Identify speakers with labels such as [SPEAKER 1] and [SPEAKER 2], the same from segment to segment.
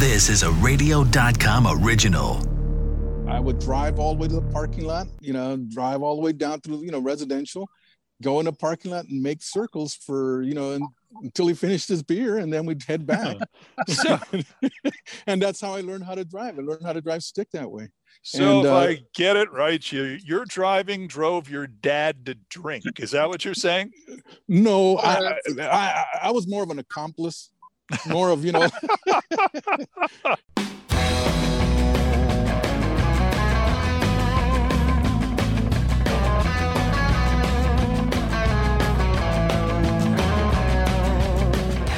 [SPEAKER 1] This is a radio.com original.
[SPEAKER 2] I would drive all the way to the parking lot, you know, drive all the way down through, you know, residential, go in the parking lot and make circles for, you know, until he finished his beer and then we'd head back. and that's how I learned how to drive. I learned how to drive stick that way.
[SPEAKER 3] So
[SPEAKER 2] And,
[SPEAKER 3] if
[SPEAKER 2] uh,
[SPEAKER 3] I get it right, you you're driving drove your dad to drink. Is that what you're saying?
[SPEAKER 2] No, I, I, I, I was more of an accomplice, more of, you know,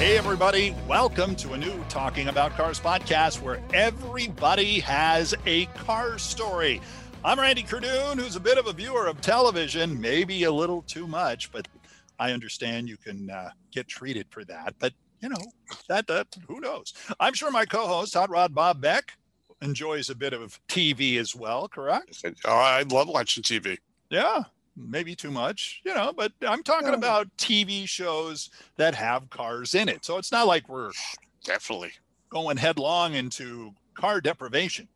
[SPEAKER 3] Hey everybody, welcome to a new Talking About Cars podcast where everybody has a car story. I'm Randy Kerdoon, who's a bit of a viewer of television, maybe a little too much, but I understand you can uh, get treated for that. But you know, that that who knows? I'm sure my co-host Hot Rod Bob Beck enjoys a bit of TV as well, correct?
[SPEAKER 4] Oh, I love watching TV.
[SPEAKER 3] Yeah, maybe too much, you know, but I'm talking
[SPEAKER 4] Yeah.
[SPEAKER 3] about TV shows that have cars in it. So it's not like we're
[SPEAKER 4] Definitely.
[SPEAKER 3] going headlong into car deprivation.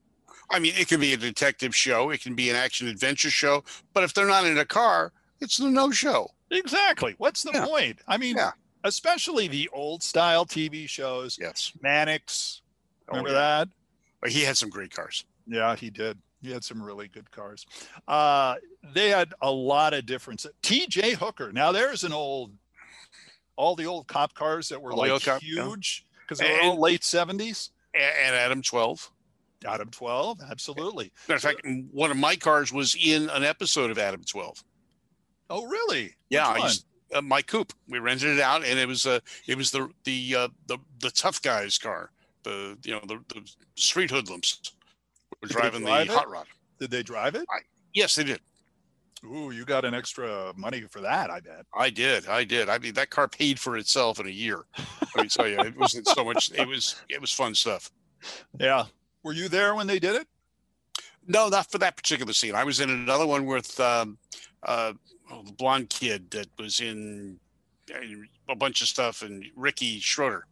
[SPEAKER 4] I mean, it can be a detective show, it can be an action adventure show, but if they're not in a car, it's a no show.
[SPEAKER 3] Exactly. What's the
[SPEAKER 4] Yeah.
[SPEAKER 3] point? I mean,
[SPEAKER 4] Yeah.
[SPEAKER 3] Especially the old style TV shows,
[SPEAKER 4] Yes.
[SPEAKER 3] Mannix.
[SPEAKER 4] Oh,
[SPEAKER 3] Remember
[SPEAKER 4] yeah.
[SPEAKER 3] that?
[SPEAKER 4] But he had some great cars.
[SPEAKER 3] Yeah, he did. He had some really good cars. Uh, they had a lot of difference. TJ Hooker. Now there's an old, all the old cop cars that were
[SPEAKER 4] All
[SPEAKER 3] like
[SPEAKER 4] cop-
[SPEAKER 3] huge because they were all
[SPEAKER 4] And-
[SPEAKER 3] late 70s.
[SPEAKER 4] And Adam 12.
[SPEAKER 3] Adam 12, absolutely.
[SPEAKER 4] Matter of fact, one of my cars was in an episode of Adam 12.
[SPEAKER 3] Oh, really?
[SPEAKER 4] Yeah, I used, uh, my coupe. We rented it out, and it was uh, it was the the uh, the the tough guy's car. The you know the, the street hoodlums were
[SPEAKER 3] Did
[SPEAKER 4] driving the
[SPEAKER 3] it?
[SPEAKER 4] hot rod.
[SPEAKER 3] Did they drive it?
[SPEAKER 4] Yes, they did.
[SPEAKER 3] Ooh, you got an extra money for that, I bet.
[SPEAKER 4] I did. I did. I mean, that car paid for itself in a year. Let me tell you, it wasn't so much. It was it was fun stuff.
[SPEAKER 3] Yeah. Were you there when they did it?
[SPEAKER 4] No, not for that particular scene. I was in another one with um, uh, blonde kid that was in uh, a bunch of stuff, and Ricky Schroder.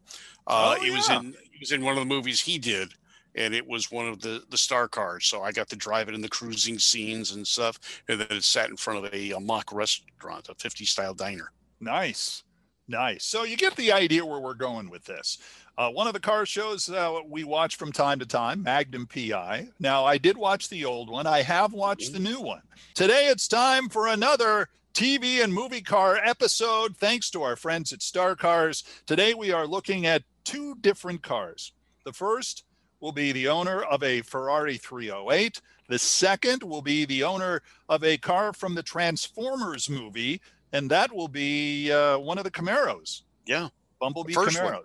[SPEAKER 4] Uh,
[SPEAKER 3] Oh,
[SPEAKER 4] he was in he was in one of the movies he did, and it was one of the the star cars. So I got to drive it in the cruising scenes and stuff, and then it sat in front of a, a mock restaurant, a 50 style diner.
[SPEAKER 3] Nice. Nice. So you get the idea where we're going with this. Uh, one of the car shows uh, we watch from time to time, Magnum PI. Now, I did watch the old one. I have watched the new one. Today, it's time for another TV and movie car episode, thanks to our friends at Star Cars. Today, we are looking at two different cars. The first will be the owner of a Ferrari 308. The second will be the owner of a car from the Transformers movie, and that will be uh, one of the Camaros,
[SPEAKER 4] Yeah,
[SPEAKER 3] Bumblebee
[SPEAKER 4] first one.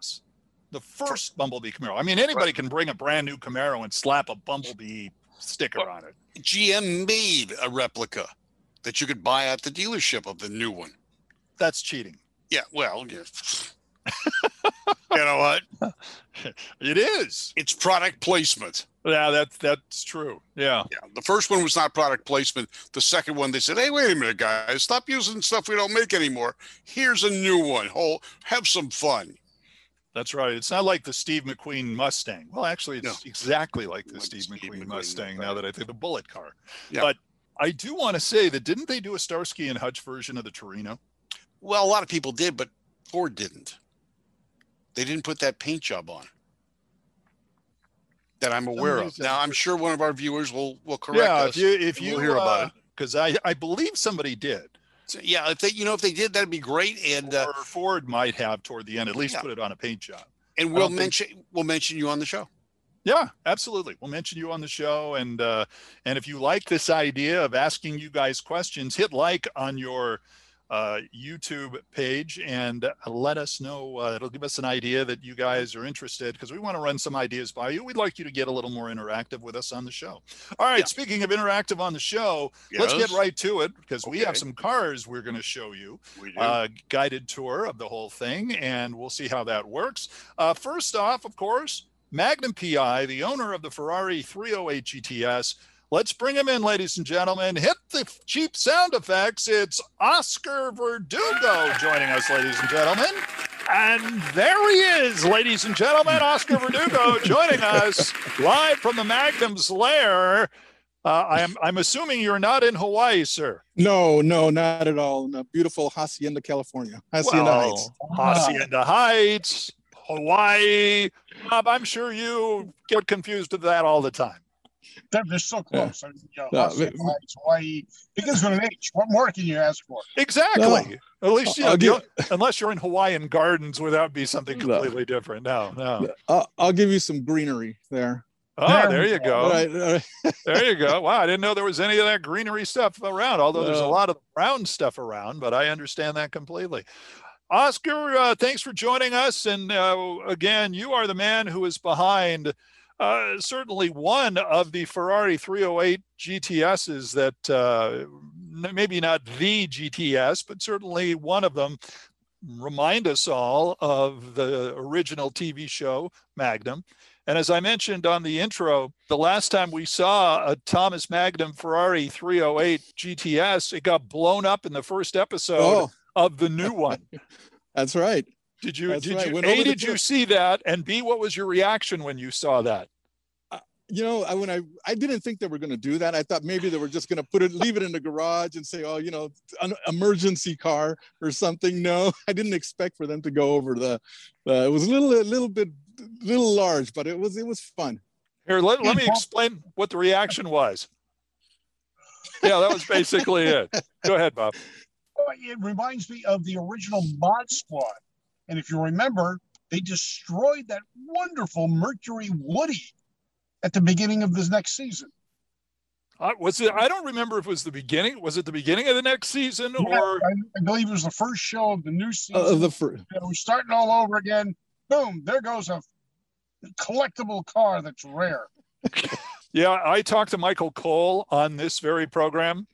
[SPEAKER 3] The first Bumblebee Camaro. I mean, anybody can bring a brand new Camaro and slap a Bumblebee sticker
[SPEAKER 4] Well-
[SPEAKER 3] on it.
[SPEAKER 4] GM made a replica that you could buy at the dealership of the new one.
[SPEAKER 3] That's cheating.
[SPEAKER 4] Yeah, well, yeah. you know what?
[SPEAKER 3] It is.
[SPEAKER 4] It's product placement.
[SPEAKER 3] Yeah, that's that's true. Yeah.
[SPEAKER 4] Yeah, the first one was not product placement. The second one, they said, "Hey, wait a minute, guys, stop using stuff we don't make anymore. Here's a new one. Oh, have some fun."
[SPEAKER 3] That's right. It's not like the Steve McQueen Mustang. Well, actually, it's
[SPEAKER 4] No.
[SPEAKER 3] exactly like the
[SPEAKER 4] Like
[SPEAKER 3] Steve,
[SPEAKER 4] Steve
[SPEAKER 3] McQueen,
[SPEAKER 4] McQueen,
[SPEAKER 3] Mustang.
[SPEAKER 4] right.
[SPEAKER 3] Now that I think of the bullet car.
[SPEAKER 4] Yeah.
[SPEAKER 3] But I do want to say that didn't they do a Starsky and Hutch version of the Torino?
[SPEAKER 4] Well, a lot of people did, but Ford didn't. They didn't put that paint job on that I'm aware of. Now, I'm sure one of our viewers will will correct
[SPEAKER 3] yeah,
[SPEAKER 4] us.
[SPEAKER 3] if you if you
[SPEAKER 4] we'll hear about uh, it.
[SPEAKER 3] because I I believe somebody did.
[SPEAKER 4] So, yeah, if they, you know, if they did, that'd be great. And uh,
[SPEAKER 3] or Ford might have toward the end at least
[SPEAKER 4] Yeah.
[SPEAKER 3] put it on a paint job.
[SPEAKER 4] and we'll
[SPEAKER 3] don't think-
[SPEAKER 4] mention we'll mention you on the show.
[SPEAKER 3] Yeah, absolutely. We'll mention you on the show, and uh, and if you like this idea of asking you guys questions, hit like on your uh, YouTube page and let us know. Uh, it'll give us an idea that you guys are interested because we want to run some ideas by you. We'd like you to get a little more interactive with us on the show. All right.
[SPEAKER 4] Yeah.
[SPEAKER 3] Speaking of interactive on the show, let's get right to it because we have some cars we're going to show you
[SPEAKER 4] We do.
[SPEAKER 3] uh, guided tour of the whole thing, and we'll see how that works. Uh, first off, of course, Magnum PI, the owner of the Ferrari 308 GTS. Let's bring him in, ladies and gentlemen. Hit the cheap sound effects. It's Oscar Verdugo joining us, ladies and gentlemen. And there he is, ladies and gentlemen, Oscar Verdugo joining us live from the Magnum's lair. Uh, I'm, I'm assuming you're not in Hawaii, sir.
[SPEAKER 2] No, no, not at all. No, beautiful Hacienda, California. Hacienda
[SPEAKER 3] Well,
[SPEAKER 2] Heights.
[SPEAKER 3] Hacienda Heights, Hawaii. Bob, I'm sure you get confused with that all the time.
[SPEAKER 5] They're, they're so close. I mean, you know,
[SPEAKER 2] Yeah,
[SPEAKER 5] Hawaii,
[SPEAKER 2] but-
[SPEAKER 5] Hawaii begins with an H. What more can you ask for?
[SPEAKER 3] Exactly. At least you know,
[SPEAKER 2] give-
[SPEAKER 3] unless you're in Hawaiian Gardens, would that would be something
[SPEAKER 2] No.
[SPEAKER 3] completely different? No, no.
[SPEAKER 2] I'll, I'll give you some greenery there.
[SPEAKER 3] Oh,
[SPEAKER 5] There
[SPEAKER 3] there you
[SPEAKER 5] go.
[SPEAKER 2] All
[SPEAKER 3] go.
[SPEAKER 2] right, all right.
[SPEAKER 3] There you go. Wow, I didn't know there was any of that greenery stuff around. Although there's a lot of brown stuff around, but I understand that completely. Oscar, uh, thanks for joining us. And uh, again, you are the man who is behind uh, certainly one of the Ferrari 308 GTSs that uh, maybe not the GTS, but certainly one of them. Remind us all of the original TV show Magnum. And as I mentioned on the intro, the last time we saw a Thomas Magnum Ferrari 308 GTS, it got blown up in the first episode
[SPEAKER 2] Oh,
[SPEAKER 3] of the new one.
[SPEAKER 2] that's right.
[SPEAKER 3] Did you
[SPEAKER 2] That's
[SPEAKER 3] did
[SPEAKER 2] right.
[SPEAKER 3] you
[SPEAKER 2] Went
[SPEAKER 3] A
[SPEAKER 2] over the
[SPEAKER 3] did you see that? And B, what was your reaction when you saw that?
[SPEAKER 2] You know, I, when I I didn't think they were going to do that. I thought maybe they were just going to put it, leave it in the garage, and say, "Oh, you know, an emergency car or something." No, I didn't expect for them to go over the. Uh, it was a little, a little bit, little large, but it was, it was fun.
[SPEAKER 3] Here, let, let me explain what the reaction was. Yeah, that was basically it. Go ahead, Bob.
[SPEAKER 5] It reminds me of the original Mod Squad. And if you remember, they destroyed that wonderful Mercury Woody at the beginning of this next season.
[SPEAKER 3] Uh, was it? I don't remember if it was the beginning. Was it the beginning of the next season
[SPEAKER 5] Yeah,
[SPEAKER 3] or?
[SPEAKER 5] I, I believe it was the first show of the new season.
[SPEAKER 2] Uh, the fir-
[SPEAKER 5] we're starting all over again. Boom, there goes a collectible car that's rare.
[SPEAKER 3] Yeah, I talked to Michael Cole on this very program.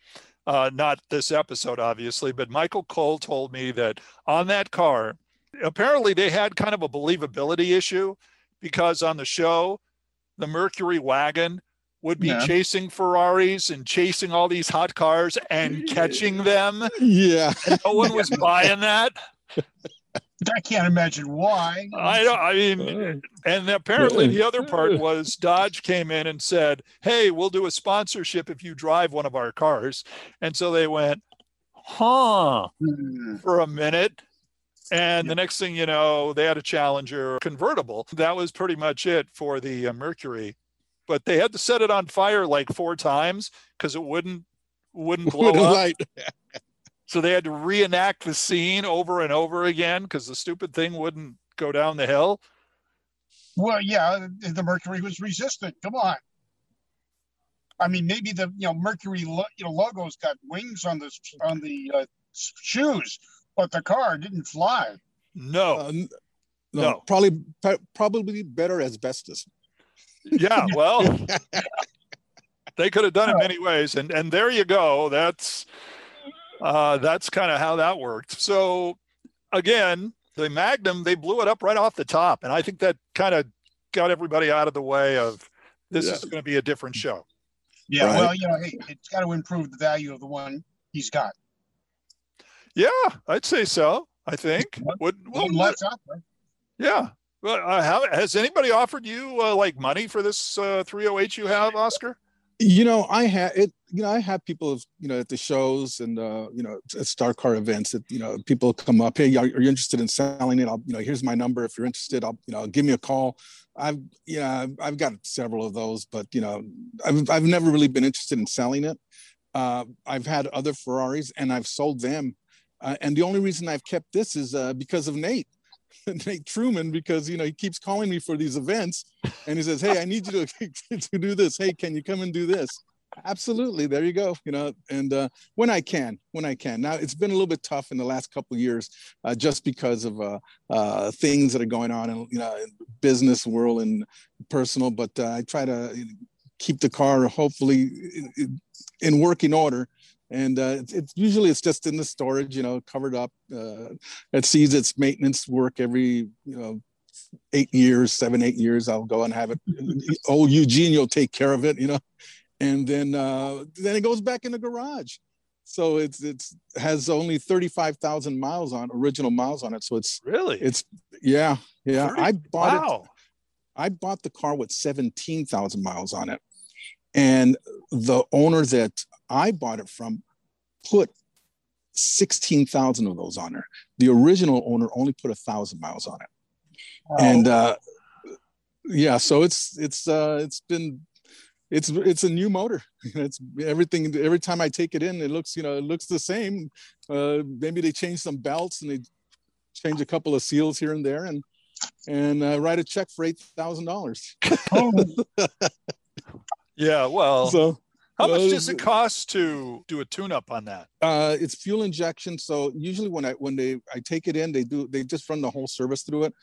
[SPEAKER 3] Uh, not this episode, obviously, but Michael Cole told me that on that car, apparently they had kind of a believability issue because on the show, the Mercury wagon would be
[SPEAKER 5] Yeah.
[SPEAKER 3] chasing Ferraris and chasing all these hot cars and catching them.
[SPEAKER 2] yeah.
[SPEAKER 3] No one was buying that.
[SPEAKER 5] I can't imagine why.
[SPEAKER 3] I don't, I mean,
[SPEAKER 2] Uh,
[SPEAKER 3] And apparently, the other part was Dodge came in and said, Hey, we'll do a sponsorship if you drive one of our cars. And so they went, Huh,
[SPEAKER 5] Hmm.
[SPEAKER 3] for a minute. And the next thing you know, they had a Challenger convertible. That was pretty much it for the uh, Mercury. But they had to set it on fire like four times because it wouldn't wouldn't blow
[SPEAKER 2] a
[SPEAKER 3] up.
[SPEAKER 2] light.
[SPEAKER 3] So they had to reenact the scene over and over again because the stupid thing wouldn't go down the hill.
[SPEAKER 5] Well, yeah, the Mercury was resistant. Come on. I mean, maybe the you know Mercury lo- you know logo's got wings on the on the uh, shoes, but the car didn't fly.
[SPEAKER 3] No,
[SPEAKER 2] Uh, n- no,
[SPEAKER 3] No.
[SPEAKER 2] probably pro- probably better asbestos.
[SPEAKER 3] Yeah, well, they could have done it many ways, and and there you go. That's uh, that's kind of how that worked. So again, the Magnum they blew it up right off the top, and I think that kind of got everybody out of the way of this
[SPEAKER 2] Yeah.
[SPEAKER 3] is going to be a different show.
[SPEAKER 5] Yeah,
[SPEAKER 2] Right.
[SPEAKER 5] well, you know, hey, it's got to improve the value of the one he's got.
[SPEAKER 3] Yeah, I'd say so. I think. Would well,
[SPEAKER 5] One less
[SPEAKER 3] yeah. Well, uh, how, has anybody offered you uh, like money for this uh, 308 you have, Oscar?
[SPEAKER 2] You know, I had it. You know, I have people, you know, at the shows and uh, you know, at Star Car events. That you know, people come up. Hey, are, are you interested in selling it? I'll, you know, here's my number. If you're interested, I'll, you know, give me a call. I've, you know, I've, I've got several of those, but you know, I've, I've never really been interested in selling it. Uh, I've had other Ferraris and I've sold them, uh, and the only reason I've kept this is uh, because of Nate. Nate Truman, because you know he keeps calling me for these events, and he says, "Hey, I need you to to do this. Hey, can you come and do this?" Absolutely, there you go. You know, and uh, when I can, when I can. Now it's been a little bit tough in the last couple years, uh, just because of uh, uh, things that are going on in you know in business world and personal. But I try to keep the car hopefully in working order and uh, it's, it's usually it's just in the storage you know covered up uh, it sees its maintenance work every you know eight years seven eight years i'll go and have it old eugene you'll take care of it you know and then uh, then it goes back in the garage so it's it's has only 35,000 miles on original miles on it. So it's
[SPEAKER 3] Really?
[SPEAKER 2] it's yeah yeah.
[SPEAKER 3] 30
[SPEAKER 2] I bought it. I bought the car with 17,000 miles on it, and the owner that I bought it from put 16,000 of those on there. The original owner only put a thousand miles on it, and uh, yeah, so it's it's uh, it's been it's it's a new motor. It's everything. Every time I take it in, it looks you know it looks the same. Uh, maybe they change some belts and they change a couple of seals here and there, and and uh, write a check for eight thousand dollars.
[SPEAKER 5] Oh,
[SPEAKER 3] Yeah. Well,
[SPEAKER 2] So
[SPEAKER 3] how much does it cost to do a tune-up on that?
[SPEAKER 2] uh, it's fuel injection. So usually when I when they I take it in, they do they just run the whole service through it,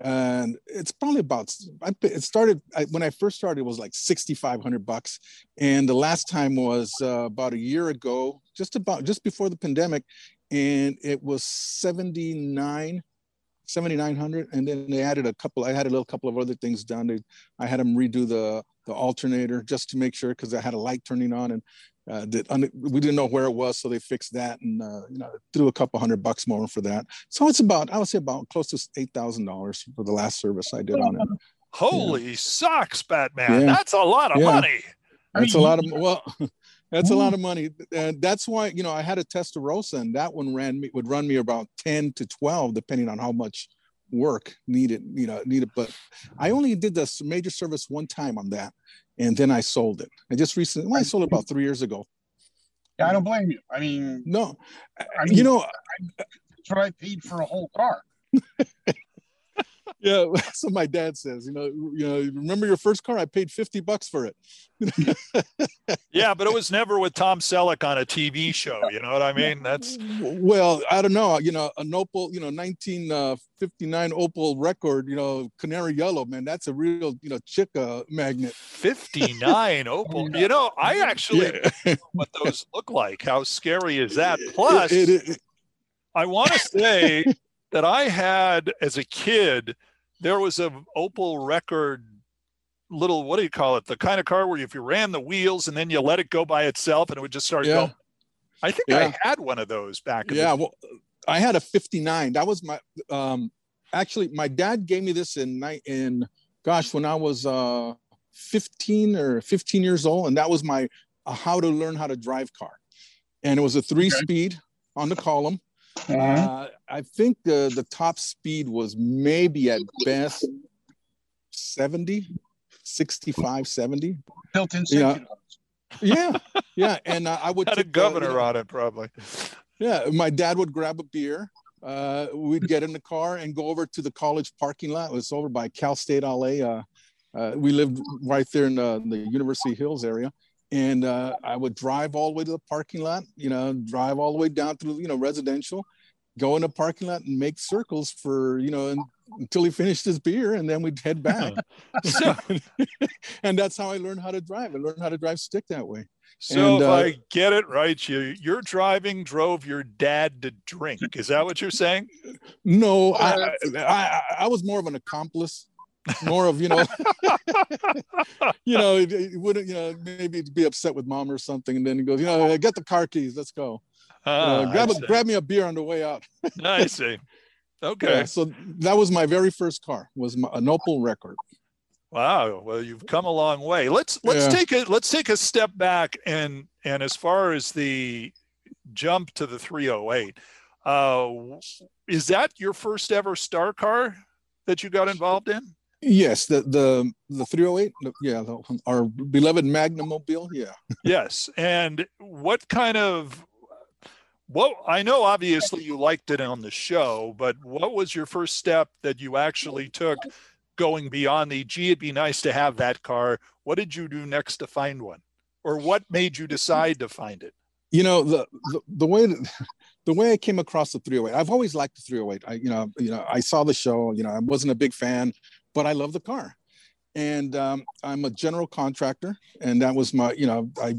[SPEAKER 2] and it's probably about I it started I, when I first started it was like sixty five hundred bucks, and the last time was uh, about a year ago, just about just before the pandemic, and it was seventy nine. 7900 and then they added a couple i had a little couple of other things done they, i had them redo the the alternator just to make sure because i had a light turning on and uh, that we didn't know where it was, so they fixed that and uh, you know threw a couple hundred bucks more for that. So it's about I would say about close to eight thousand dollars for the last service I did on it.
[SPEAKER 3] Holy socks, Batman!
[SPEAKER 2] Yeah.
[SPEAKER 3] That's a lot of
[SPEAKER 2] Yeah.
[SPEAKER 3] money.
[SPEAKER 2] That's a
[SPEAKER 5] mean,
[SPEAKER 2] lot of well, that's a hmm. lot of money, and that's why you know I had a Testarossa, and that one ran me would run me about ten to twelve, depending on how much work needed you know needed. But I only did this major service one time on that, and then I sold it. I just recently well, I sold it about three years ago.
[SPEAKER 5] yeah, I don't blame you. I mean,
[SPEAKER 2] No,
[SPEAKER 5] I mean,
[SPEAKER 2] you know
[SPEAKER 5] that's what I paid for a whole car.
[SPEAKER 2] Yeah, that's what my dad says. You know, you know, remember your first car? I paid fifty bucks for it.
[SPEAKER 3] Yeah, but it was never with Tom Selleck on a TV show. You know what I mean? That's
[SPEAKER 2] Well, I don't know. You know, an Opel, you know, nineteen fifty nine uh, fifty nine Opel Rekord. You know, canary yellow, man. That's a real, you know, chick uh, magnet.
[SPEAKER 3] 59 Opel. You know, I actually
[SPEAKER 2] Yeah.
[SPEAKER 3] what those look like. How scary is that? Plus,
[SPEAKER 2] It- it- it-
[SPEAKER 3] I want to say that I had as a kid, there was a Opel Rekord little what do you call it? The kind of car where if you ran the wheels and then you let it go by itself and it would just start
[SPEAKER 2] Yeah.
[SPEAKER 3] going. I think
[SPEAKER 2] Yeah.
[SPEAKER 3] I had one of those back in
[SPEAKER 2] yeah,
[SPEAKER 3] the
[SPEAKER 2] well, I had a fifty nine. That was my. Um, actually, my dad gave me this in night in, gosh, when I was uh, fifteen or fifteen years old, and that was my uh, how to learn how to drive car, and it was a three speed on the column. Uh, I think the the top speed was maybe at best 70, 65, 70.
[SPEAKER 5] Built-in
[SPEAKER 2] Yeah.
[SPEAKER 5] safety locks.
[SPEAKER 2] Yeah, yeah. And uh, I would
[SPEAKER 3] had a
[SPEAKER 2] take the, you
[SPEAKER 3] governor
[SPEAKER 2] know,
[SPEAKER 3] on it probably.
[SPEAKER 2] Yeah, my dad would grab a beer. Uh, we'd get in the car and go over to the college parking lot. It was over by Cal State LA. Uh, uh, we lived right there in the, the University Hills area. And uh, I would drive all the way to the parking lot, you know, drive all the way down through, you know, residential, go in a parking lot and make circles for, you know, and, until he finished his beer and then we'd head back.
[SPEAKER 3] So,
[SPEAKER 2] and that's how I learned how to drive. I learned how to drive stick that way.
[SPEAKER 3] so
[SPEAKER 2] And,
[SPEAKER 3] if
[SPEAKER 2] uh,
[SPEAKER 3] I get it right, you you're driving drove your dad to drink. Is that what you're saying?
[SPEAKER 2] No, I, I, I, I was more of an accomplice. More of you know, you know, it, it wouldn't you know maybe be upset with mom or something, and then he goes, you know, get the car keys, let's go.
[SPEAKER 3] Ah,
[SPEAKER 2] Uh, grab a, grab me a beer on the way out.
[SPEAKER 3] I see. Okay.
[SPEAKER 2] Yeah, so that was my very first car. Was my, an Opel Rekord.
[SPEAKER 3] Wow. Well, you've come a long way. Let's let's
[SPEAKER 2] Yeah.
[SPEAKER 3] take a let's take a step back and and as far as the jump to the 308, uh, is that your first ever star car that you got involved in?
[SPEAKER 2] Yes, the the the 308. Yeah, the, our beloved Magnum Mobile. Yeah.
[SPEAKER 3] yes. And what kind of what I know obviously you liked it on the show, but what was your first step that you actually took going beyond the gee, it'd be nice to have that car? What did you do next to find one? Or what made you decide to find it?
[SPEAKER 2] you know the, the the way that, the way I came across the 308. I've always liked the 308. I you know you know I saw the show. You know I wasn't a big fan, but I love the car, and um, I'm a general contractor, and that was my you know I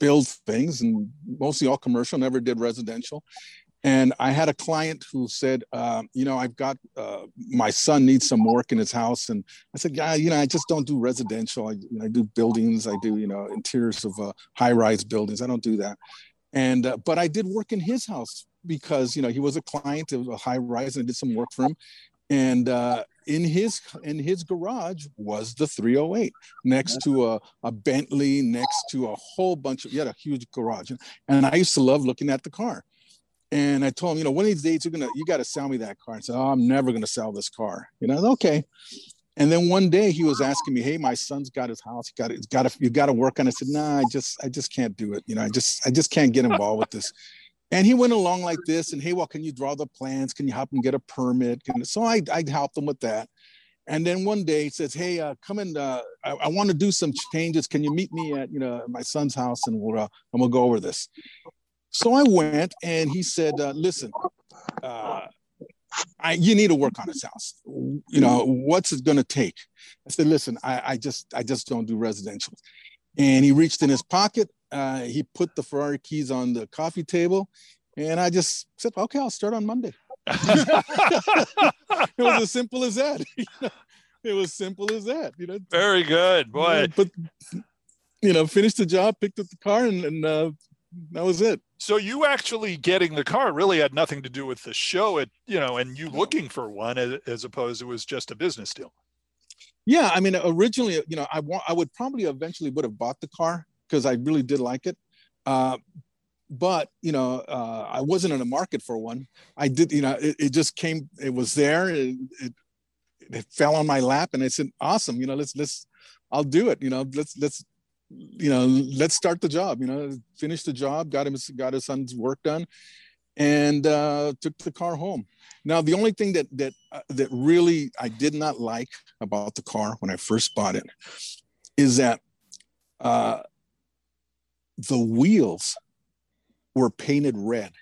[SPEAKER 2] build things and mostly all commercial. Never did residential. And I had a client who said, uh, you know, I've got uh, my son needs some work in his house, and I said, yeah, you know, I just don't do residential. I, you know, I do buildings. I do, you know, interiors of uh, high-rise buildings. I don't do that. And uh, but I did work in his house because you know he was a client of a high rise and I did some work for him. And uh, in his in his garage was the 308 next to a, a Bentley, next to a whole bunch of he had a huge garage. And I used to love looking at the car. And I told him, you know, one of these days you're gonna you gotta sell me that car. I said, Oh, I'm never gonna sell this car. You know, okay. And then one day he was asking me, "Hey, my son's got his house. He got it. Got to. You got to work on." it. I said, "Nah, I just, I just can't do it. You know, I just, I just can't get involved with this." And he went along like this, and hey, well, can you draw the plans? Can you help him get a permit? Can, so I, I helped him with that. And then one day he says, "Hey, uh, come in. uh, I, I want to do some changes. Can you meet me at you know my son's house and we'll uh, and we'll go over this." So I went, and he said, uh, "Listen, uh, I, you need to work on his house. You know, what's it going to take? I said, listen, I, I, just, I just don't do residential. And he reached in his pocket. Uh, he put the Ferrari keys on the coffee table, and I just said, okay, I'll start on Monday. it was as simple as that. it was simple as that. You know.
[SPEAKER 3] Very good, boy.
[SPEAKER 2] But you know, finished the job, picked up the car, and, and uh, that was it.
[SPEAKER 3] So you actually getting the car really had nothing to do with the show, it you know, and you looking for one as, as opposed to it was just a business deal.
[SPEAKER 2] Yeah, I mean, originally, you know, I want I would probably eventually would have bought the car because I really did like it. Uh, but you know, uh, I wasn't in the market for one. I did, you know, it, it just came. It was there. It, it, it fell on my lap, and I said, "Awesome, you know, let's let's, I'll do it. You know, let's let's you know, let's start the job. You know, finish the job, got him got his son's work done, and uh, took the car home. Now, the only thing that that uh, that really I did not like about the car when I first bought it is that uh, the wheels were painted red,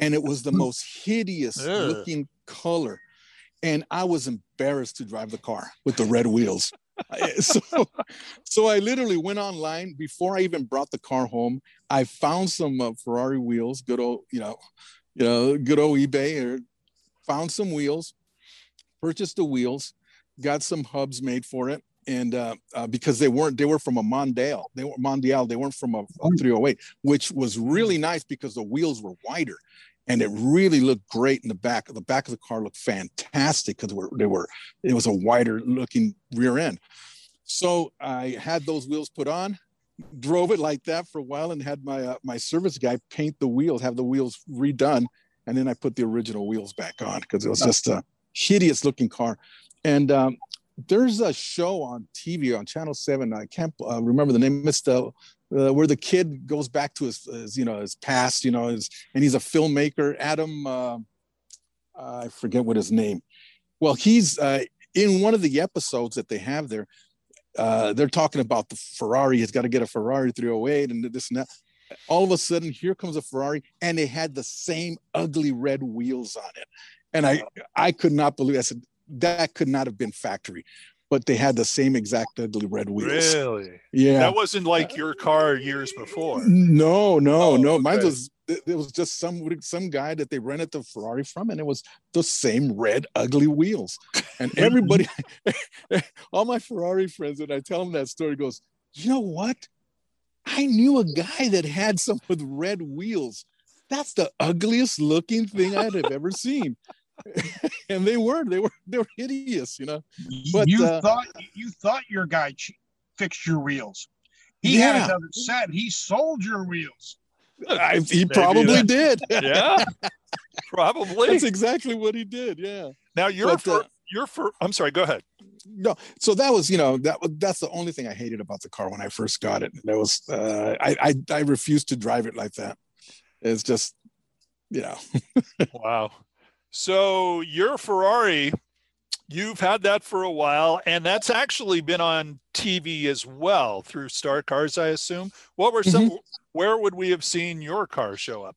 [SPEAKER 2] and it was the hmm. most hideous looking color. And I was embarrassed to drive the car with the red wheels. so, so I literally went online before I even brought the car home. I found some uh, Ferrari wheels, good old, you know, you know, good old eBay, or found some wheels, purchased the wheels, got some hubs made for it, and uh, uh, because they weren't, they were from a Mondial, they were Mondial, they weren't from a, a 308, which was really nice because the wheels were wider and it really looked great in the back. The back of the car looked fantastic because they were it was a wider looking rear end. So I had those wheels put on, drove it like that for a while, and had my uh, my service guy paint the wheels, have the wheels redone, and then I put the original wheels back on because it was just a hideous looking car. And um, there's a show on TV on Channel Seven. I can't uh, remember the name. It's the uh, where the kid goes back to his, his you know his past you know his, and he's a filmmaker. Adam uh, i forget what his name. Well he's uh, in one of the episodes that they have there uh, they're talking about the ferrari. He's got to get a ferrari 308 and this and that. All of a sudden here comes a ferrari and it had the same ugly red wheels on it. And i i could not believe i said that could not have been factory but they had the same exact ugly red wheels.
[SPEAKER 3] Really?
[SPEAKER 2] Yeah.
[SPEAKER 3] That wasn't like your car years before.
[SPEAKER 2] No, no, oh, no. Okay. Mine was it was just some some guy that they rented the Ferrari from, and it was the same red ugly wheels. And everybody, all my Ferrari friends, when I tell them that story, goes, you know what? I knew a guy that had some with red wheels. That's the ugliest looking thing I'd have ever seen. and they were they were they were hideous, you know.
[SPEAKER 5] But you uh, thought you thought your guy fixed your wheels. He yeah. had another set. He sold your wheels.
[SPEAKER 2] I, he probably did.
[SPEAKER 3] yeah, probably.
[SPEAKER 2] That's exactly what he did. Yeah.
[SPEAKER 3] Now you're but, for uh, you're for. I'm sorry. Go ahead.
[SPEAKER 2] No, so that was you know that that's the only thing I hated about the car when I first got it. That was uh, I, I I refused to drive it like that. It's just you know.
[SPEAKER 3] wow. So your Ferrari, you've had that for a while, and that's actually been on TV as well through Star Cars, I assume. What were some? Mm-hmm. Where would we have seen your car show up?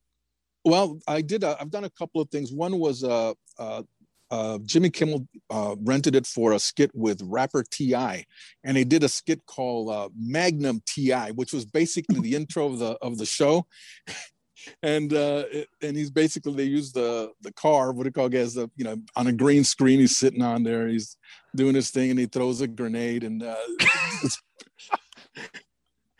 [SPEAKER 2] Well, I did. Uh, I've done a couple of things. One was uh, uh, uh, Jimmy Kimmel uh, rented it for a skit with rapper T.I., and they did a skit called uh, Magnum T.I., which was basically the intro of the of the show and uh, and he's basically they use the the car what do you call the you know on a green screen he's sitting on there he's doing his thing and he throws a grenade and uh,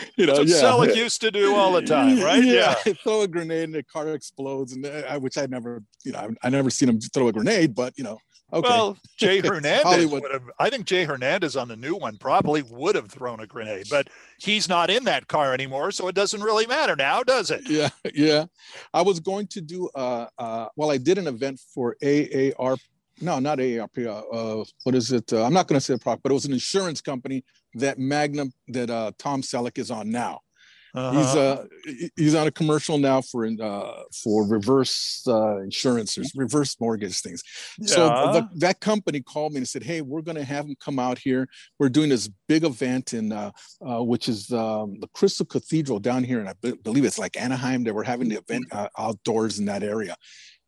[SPEAKER 2] you know, yeah.
[SPEAKER 3] Selleck used to do all the time, right?
[SPEAKER 2] Yeah, throw a grenade and the car explodes, and uh, I, which I never, you know, I, I never seen him throw a grenade, but you know, okay.
[SPEAKER 3] Well, Jay Hernandez would have. I think Jay Hernandez on the new one probably would have thrown a grenade, but he's not in that car anymore, so it doesn't really matter now, does it?
[SPEAKER 2] yeah, yeah. I was going to do, uh, uh, well, I did an event for AAR. No, not AARP. Uh, uh, what is it? Uh, I'm not going to say the product, but it was an insurance company that Magnum that uh, Tom Selleck is on now. He's
[SPEAKER 3] Uh-huh.
[SPEAKER 2] uh he's on a commercial now for uh for reverse uh insurance or reverse mortgage things. So the, that company called me and said, "Hey, we're going to have him come out here. We're doing this big event in uh, uh which is um, the Crystal Cathedral down here, and I be- believe it's like Anaheim. They were having the event uh, outdoors in that area.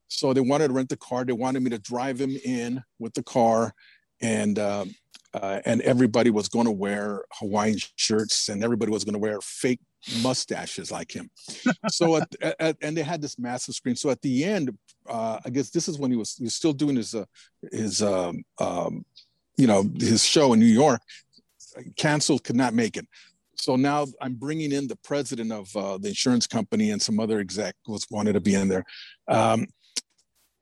[SPEAKER 2] So they wanted to rent the car. They wanted me to drive him in with the car, and um, uh, and everybody was going to wear Hawaiian shirts, and everybody was going to wear fake mustaches like him. so at, at, and they had this massive screen. So at the end, uh, I guess this is when he was he was still doing his uh, his um, um, you know his show in New York. Canceled, could not make it. So now I'm bringing in the president of uh, the insurance company and some other exec was wanted to be in there. Um,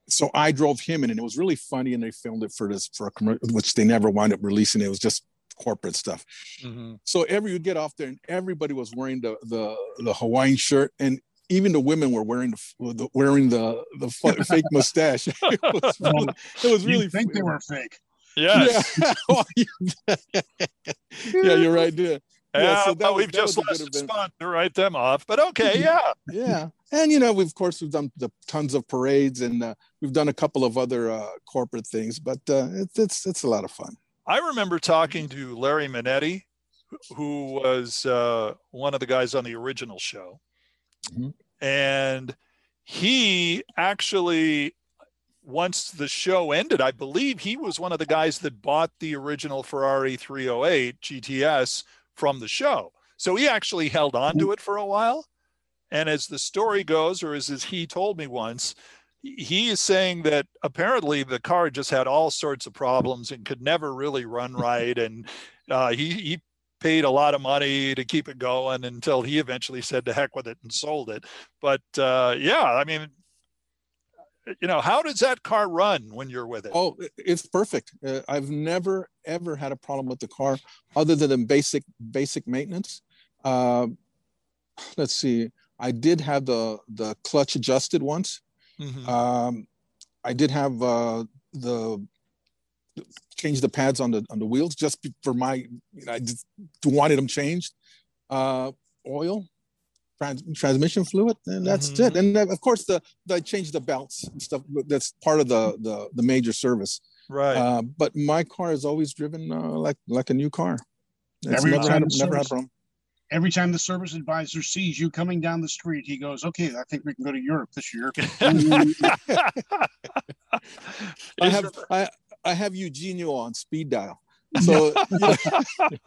[SPEAKER 2] so I drove him in, and it was really funny. And they filmed it for this for a commercial, which they never wound up releasing. It was just corporate stuff.
[SPEAKER 3] Mhm.
[SPEAKER 2] So every you get off there, and everybody was wearing the the, the Hawaiian shirt, and even the women were wearing the, the wearing the the fake mustache. it was really, it was really
[SPEAKER 5] you think they were fake?
[SPEAKER 3] Yes.
[SPEAKER 2] Yeah. Yeah. yeah, you're right there.
[SPEAKER 3] Yeah,
[SPEAKER 2] Yeah, so that
[SPEAKER 3] we've
[SPEAKER 2] that
[SPEAKER 3] just
[SPEAKER 2] was
[SPEAKER 3] lost
[SPEAKER 2] good
[SPEAKER 3] a
[SPEAKER 2] event.
[SPEAKER 3] spot to write them off, but okay, yeah.
[SPEAKER 2] Yeah, and you know, we've, of course we've done the tons of parades, and uh, we've done a couple of other uh, corporate things, but uh, it's it's it's a lot of fun.
[SPEAKER 3] I remember talking to Larry Manetti, who was uh, one of the guys on the original show.
[SPEAKER 2] Mhm.
[SPEAKER 3] And he actually, once the show ended, I believe he was one of the guys that bought the original Ferrari 308 GTS from the show. So he actually held on to it for a while. And as the story goes, or as, as he told me once, he is saying that apparently the car just had all sorts of problems and could never really run right and uh, he, he paid a lot of money to keep it going until he eventually said to heck with it and sold it but uh, yeah i mean you know how does that car run when you're with it
[SPEAKER 2] Oh, it's perfect. Uh, I've never ever had a problem with the car, other than basic basic maintenance. Uh, let's see. I did have the the clutch adjusted once.
[SPEAKER 3] Mhm.
[SPEAKER 2] Um, I did have uh, the change the pads on the on the wheels just for my. You know, I just wanted them changed. Uh, oil, trans, transmission fluid, and that's it. And then, of course, the, the I changed the belts and stuff. That's part of the the, the major service.
[SPEAKER 3] right
[SPEAKER 2] Uh, but my car is always driven uh, like like a new car. It's
[SPEAKER 5] Every
[SPEAKER 2] never
[SPEAKER 5] time
[SPEAKER 2] had, never had a problem.
[SPEAKER 5] Every time the service advisor sees you coming down the street, he goes, "Okay, I think we can go to Europe this year."
[SPEAKER 2] I have I I have Eugenio on speed dial. So, you know,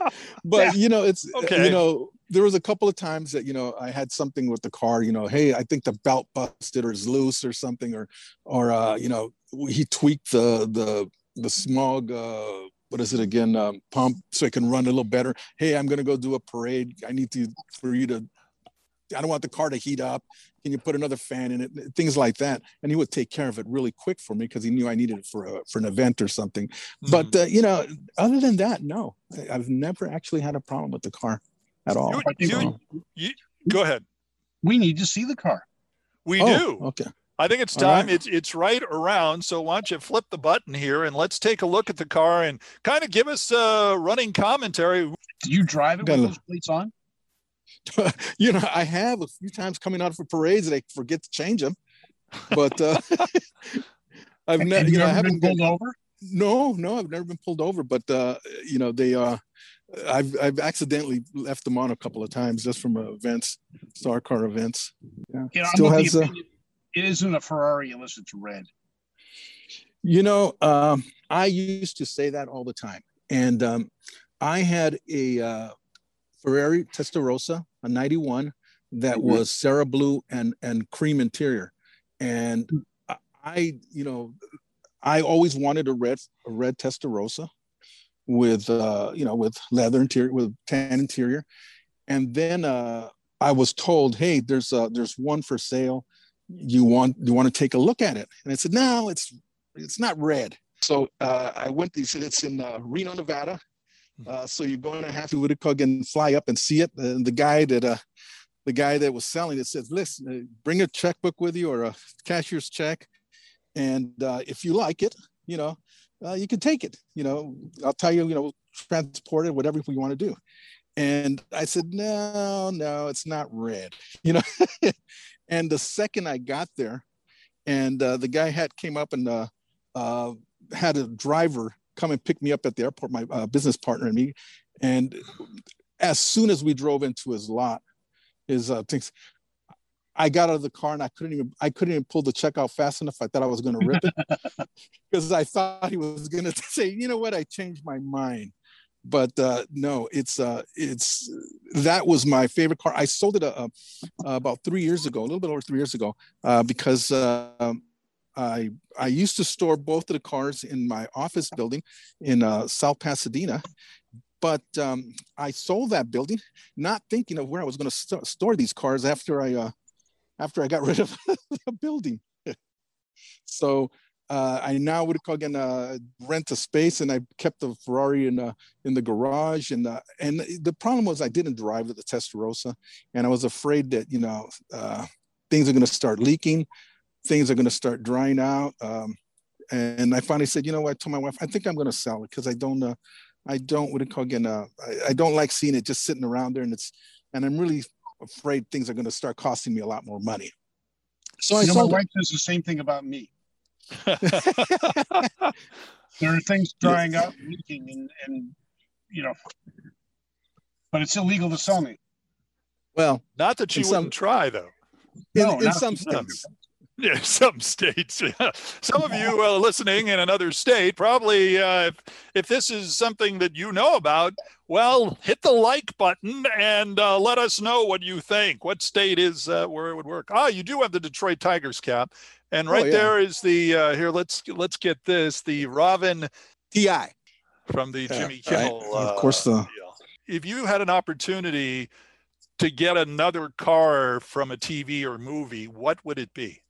[SPEAKER 2] but you know, it's
[SPEAKER 3] Okay.
[SPEAKER 2] you know, there was a couple of times that you know I had something with the car. You know, hey, I think the belt busted or is loose or something, or or uh, you know, he tweaked the the the smog. Uh, what is it again? Um, pump so it can run a little better. Hey, I'm gonna go do a parade. I need to for you to. I don't want the car to heat up. Can you put another fan in it? Things like that. And he would take care of it really quick for me because he knew I needed it for a, for an event or something. But
[SPEAKER 3] Mhm.
[SPEAKER 2] uh, you know, other than that, no, I- I've never actually had a problem with the car at all.
[SPEAKER 3] You- you- you- go ahead
[SPEAKER 5] we need to see the car.
[SPEAKER 3] we
[SPEAKER 2] Oh,
[SPEAKER 3] do
[SPEAKER 2] Okay.
[SPEAKER 3] I think it's time.
[SPEAKER 2] right.
[SPEAKER 3] It's it's right around. So why don't you flip the button here and let's take a look at the car and kind of give us a running commentary.
[SPEAKER 5] Do you drive it with those plates on?
[SPEAKER 2] you know, I have a few times coming out for parades and I forget to change them, but uh, I've
[SPEAKER 5] Have
[SPEAKER 2] never,
[SPEAKER 5] you
[SPEAKER 2] you know, I
[SPEAKER 5] been
[SPEAKER 2] haven't been,
[SPEAKER 5] pulled over?
[SPEAKER 2] no, no, I've never been pulled over, but uh, you know, they, uh, I've, I've accidentally left them on a couple of times just from uh, events, star car events. Yeah.
[SPEAKER 5] You know,
[SPEAKER 2] Still
[SPEAKER 5] I'm
[SPEAKER 2] has, uh,
[SPEAKER 5] opinion it isn't a Ferrari unless it's red.
[SPEAKER 2] You know, um, I used to say that all the time. And um, I had a uh, Ferrari Testarossa, a 91, that
[SPEAKER 5] Mhm.
[SPEAKER 2] was Sarah Blue and, and cream interior. And I- you know, I always wanted a red, a red Testarossa with, uh, you know, with leather interior, with tan interior. and then uh, I was told, "Hey, there's uh, there's one for sale. You want you want to take a look at it?" And I said, "No, it's it's not red." So uh, I went. He said, "It's in uh, Reno, Nevada." Uh, so you're going to have to what and fly up and see it. And the guy that uh, the guy that was selling it says, "Listen, uh, bring a checkbook with you or a cashier's check, and uh, if you like it, you know, uh, you can take it. You know, I'll tell you, you know, transport it, whatever we want to do." And I said, "No, no, it's not red." You know, and the second I got there, and uh, the guy had came up and uh, uh, had a driver come and pick me up at the airport, my uh, business partner and me. And as soon as we drove into his lot, his uh, things, I got out of the car and I couldn't even I couldn't even pull the check out fast enough. I thought I was going to rip it because I thought he was going to say, you know what, I changed my mind. But uh, no, it's uh, it's that was my favorite car. I sold it uh, uh about three years ago, a little bit over three years ago, uh, because um, I I used to store both of the cars in my office building in uh, South Pasadena, but um, I sold that building, not thinking of where I was going to st- store these cars after I uh, after I got rid of the building. so uh, I now would call again uh, rent a space, and I kept the Ferrari in uh, in the garage. And uh, and the problem was I didn't drive the Testarossa, and I was afraid that you know uh, things are going to start leaking things are going to start drying out. Um, and I finally said, you know what? I told my wife, I think I'm going to sell it because I don't, uh, I don't, what do you call again? Uh, I, I, don't like seeing it just sitting around there, and it's, and I'm really afraid things are going to start costing me a lot more money.
[SPEAKER 5] So you I know, my wife says the same thing about me. there are things drying yeah. out, leaking, and and you know, but it's illegal to sell me.
[SPEAKER 2] Well,
[SPEAKER 3] not that you wouldn't some, try though.
[SPEAKER 2] No, in, in some states.
[SPEAKER 3] Yeah, some states. Yeah. Some of you uh, listening in another state probably, uh, if, if this is something that you know about, well, hit the like button and uh, let us know what you think. What state is uh, where it would work? Ah, you do have the Detroit Tigers cap, and right oh, yeah. there is the uh, here. Let's let's get this the Robin
[SPEAKER 2] Ti
[SPEAKER 3] from the Jimmy Kimmel.
[SPEAKER 2] Right. of course, the.
[SPEAKER 3] Uh, if you had an opportunity to get another car from a TV or movie, what would it be?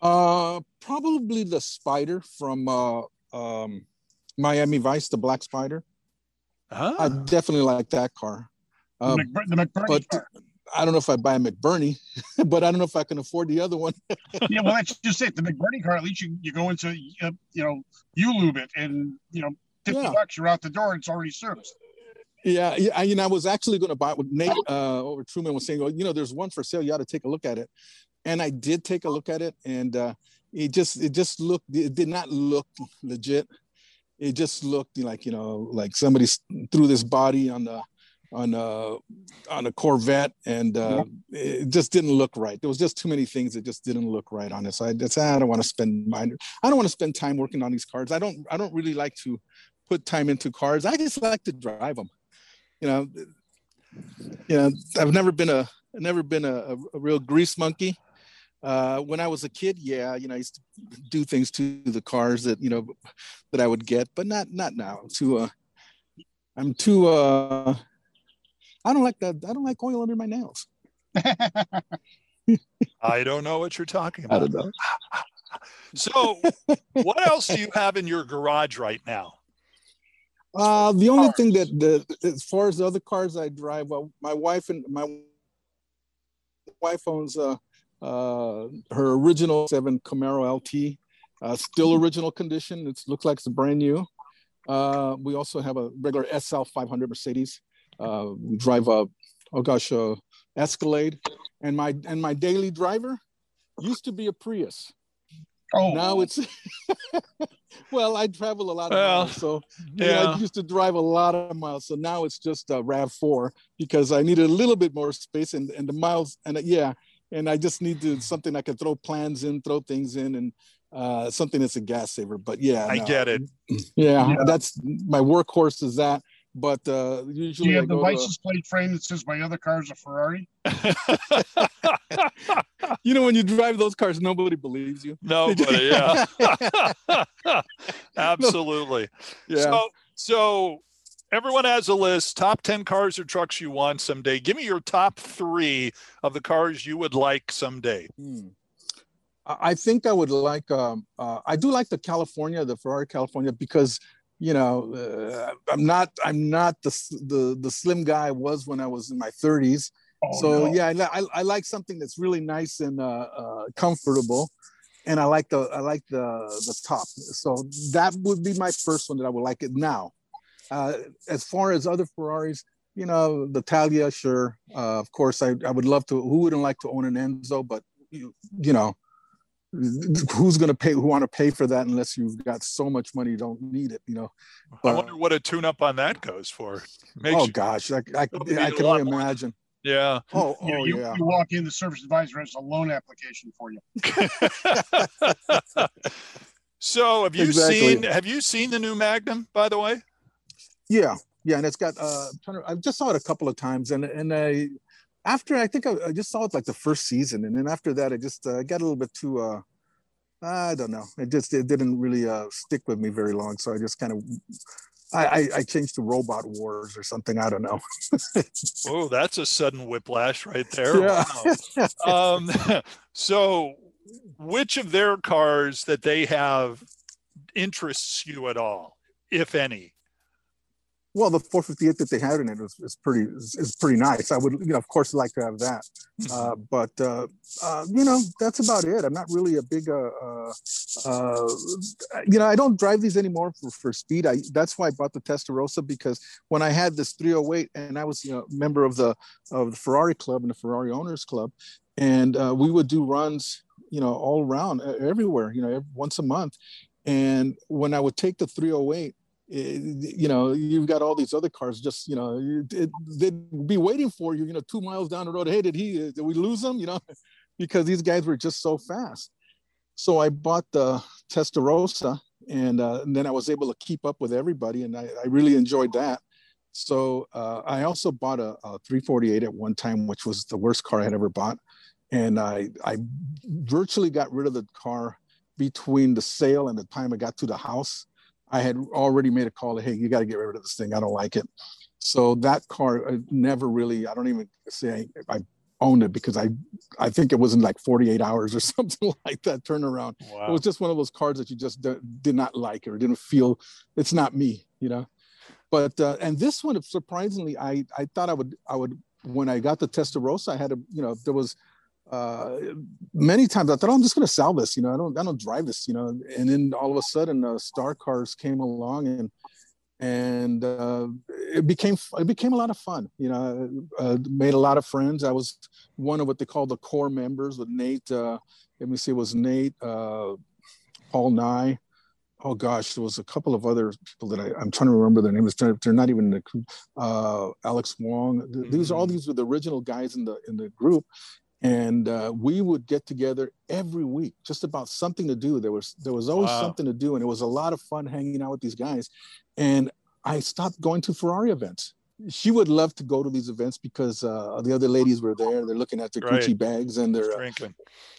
[SPEAKER 2] Uh, probably the spider from uh, um, Miami Vice, the Black Spider. Ah. I definitely like that car.
[SPEAKER 5] Um, the, McBur- the McBurnie
[SPEAKER 2] but
[SPEAKER 5] car.
[SPEAKER 2] I don't know if I buy a McBurnie, but I don't know if I can afford the other one.
[SPEAKER 5] yeah, well, that's just it. The McBurnie car, at least you, you go into, uh, you know, you lube it and, you know, 50 yeah. bucks, you're out the door, and it's already serviced.
[SPEAKER 2] Yeah, yeah. I, you know, I was actually going to buy it. With Nate uh, over Truman was saying, "Well, you know, there's one for sale. You ought to take a look at it." and I did take a look at it, and uh, it just it just looked it did not look legit. It just looked like you know like somebody threw this body on the on a on a Corvette, and uh, yeah. it just didn't look right. There was just too many things that just didn't look right on it. So I just I don't want to spend my I don't want to spend time working on these cars. I don't I don't really like to put time into cars. I just like to drive them. You know, you know I've never been a never been a, a real grease monkey uh, when I was a kid, yeah, you know, I used to do things to the cars that you know that I would get, but not not now. Too, uh, I'm too. Uh, I don't like that. I don't like oil under my nails.
[SPEAKER 3] I don't know what you're talking about.
[SPEAKER 2] I don't know.
[SPEAKER 3] so, what else do you have in your garage right now?
[SPEAKER 2] Uh, the only thing that, the, as far as the other cars I drive, well, my wife and my wife owns uh, uh, her original seven Camaro LT, uh, still original condition. It looks like it's brand new. Uh, we also have a regular SL 500 Mercedes. Uh, drive a, oh gosh, a Escalade. And my, and my daily driver used to be a Prius. Oh. Now it's well, I travel a lot of well, miles, so yeah. I used to drive a lot of miles. So now it's just a Rav Four because I needed a little bit more space and and the miles and uh, yeah, and I just need to something I can throw plans in, throw things in, and uh, something that's a gas saver. But yeah,
[SPEAKER 3] I no. get it.
[SPEAKER 2] Yeah, yeah, that's my workhorse is that. But uh, usually,
[SPEAKER 5] Do you have the license to, plate frame that says my other car is a Ferrari.
[SPEAKER 2] you know, when you drive those cars, nobody believes you.
[SPEAKER 3] Nobody, yeah, absolutely. Yeah. So, so Everyone has a list. Top 10 cars or trucks you want someday. Give me your top three of the cars you would like someday.
[SPEAKER 2] Hmm. I I think I would like. Um, uh, I do like the California, the Ferrari California, because you know uh, I'm not. I'm not the the the slim guy I was when I was in my 30s.
[SPEAKER 5] Oh,
[SPEAKER 2] so
[SPEAKER 5] no.
[SPEAKER 2] yeah, I, I, I like something that's really nice and uh, uh, comfortable, and I like the I like the the top. So that would be my first one that I would like it now. Uh, as far as other Ferraris, you know, the Italia, sure. Uh, of course, I, I would love to. Who wouldn't like to own an Enzo? But you, you know, who's going to pay? Who want to pay for that unless you've got so much money you don't need it? You know.
[SPEAKER 3] I
[SPEAKER 2] But-
[SPEAKER 3] wonder what a tune up on that goes for. Makes
[SPEAKER 2] oh
[SPEAKER 3] you-
[SPEAKER 2] gosh, I, I,
[SPEAKER 3] It'll be
[SPEAKER 2] I
[SPEAKER 3] a
[SPEAKER 2] can
[SPEAKER 3] lot
[SPEAKER 2] only
[SPEAKER 3] more.
[SPEAKER 2] imagine.
[SPEAKER 3] yeah.
[SPEAKER 2] Oh,
[SPEAKER 5] You,
[SPEAKER 2] oh
[SPEAKER 5] you,
[SPEAKER 2] yeah.
[SPEAKER 5] you walk in, the service advisor has a loan application for you.
[SPEAKER 3] so have you
[SPEAKER 2] Exactly.
[SPEAKER 3] seen have you seen the new Magnum, by the way?
[SPEAKER 2] Yeah, yeah, and it's got. Uh, I'm I just saw it a couple of times, and and I after I think I, I just saw it like the first season, and then after that, I just uh, got a little bit too. Uh, I don't know. It just it didn't really uh, stick with me very long, so I just kind of. I, I, I changed to Robot Wars or something. I don't know.
[SPEAKER 3] Oh, that's a sudden whiplash right there.
[SPEAKER 2] Yeah.
[SPEAKER 3] Wow. um, so which of their cars that they have interests you at all, if any?
[SPEAKER 2] Well, the 458 that they had in it is, is pretty is, is pretty nice. I would, you know, of course, like to have that. Uh, but uh, uh, you know, that's about it. I'm not really a big, uh, uh, uh, you know, I don't drive these anymore for, for speed. I that's why I bought the Testarossa because when I had this 308 and I was, you know, member of the of the Ferrari Club and the Ferrari Owners Club, and uh, we would do runs, you know, all around everywhere, you know, every, once a month. And when I would take the 308 eh, you know, you've got all these other cars just, you know, it, they'd be waiting for you, you know, two miles down the road. Hey, did he, did we lose him? You know, because these guys were just so fast. So I bought the Testarossa and, uh, and then I was able to keep up with everybody and I, I really enjoyed that. So uh, I also bought a, a 348 at one time, which was the worst car I had ever bought. And I, I virtually got rid of the car between the sale and the time I got to the house. I had already made a call to, hey, you got to get rid of this thing. I don't like it. So that car uh, never really, I don't even say I, I owned it because I, I think it was in like 48 hours or something like that turnaround. It was just one of those cars that you just d- did not like or didn't feel it's not me, you know. But uh, and this one, surprisingly, I I thought I would I would when I got the Testarossa, I had a you know there was uh many times I thought oh, I'm just gonna sell this, you know I don't I don't drive this, you know. And then all of a sudden, uh, Star Cars came along and and uh, it became it became a lot of fun. You know, uh, made a lot of friends. I was one of what they call the core members with Nate. Uh, let me see, it was Nate, uh, Paul Nye. Oh gosh, there was a couple of other people that I, I'm trying to remember their names. They're, they're not even in the group. Uh, Alex Wong. These are all these were the original guys in the in the group, and uh, we would get together every week, just about something to do. There was there was always
[SPEAKER 3] Wow.
[SPEAKER 2] something to do, and it was a lot of fun hanging out with these guys. And I stopped going to Ferrari events. She would love to go to these events because uh, the other ladies were there. They're looking at their
[SPEAKER 3] Right.
[SPEAKER 2] Gucci bags and they're uh,
[SPEAKER 3] Drinking.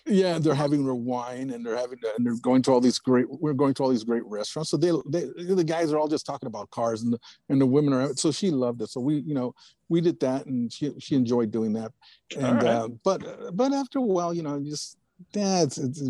[SPEAKER 2] yeah, they're having their wine and they're having and they're going to all these great. We're going to all these great restaurants. So they, they the guys are all just talking about cars and the, and the women are. So she loved it. So we you know we did that and she she enjoyed doing that. And
[SPEAKER 3] right.
[SPEAKER 2] uh, but but after a while, you know, just yeah, it's, it's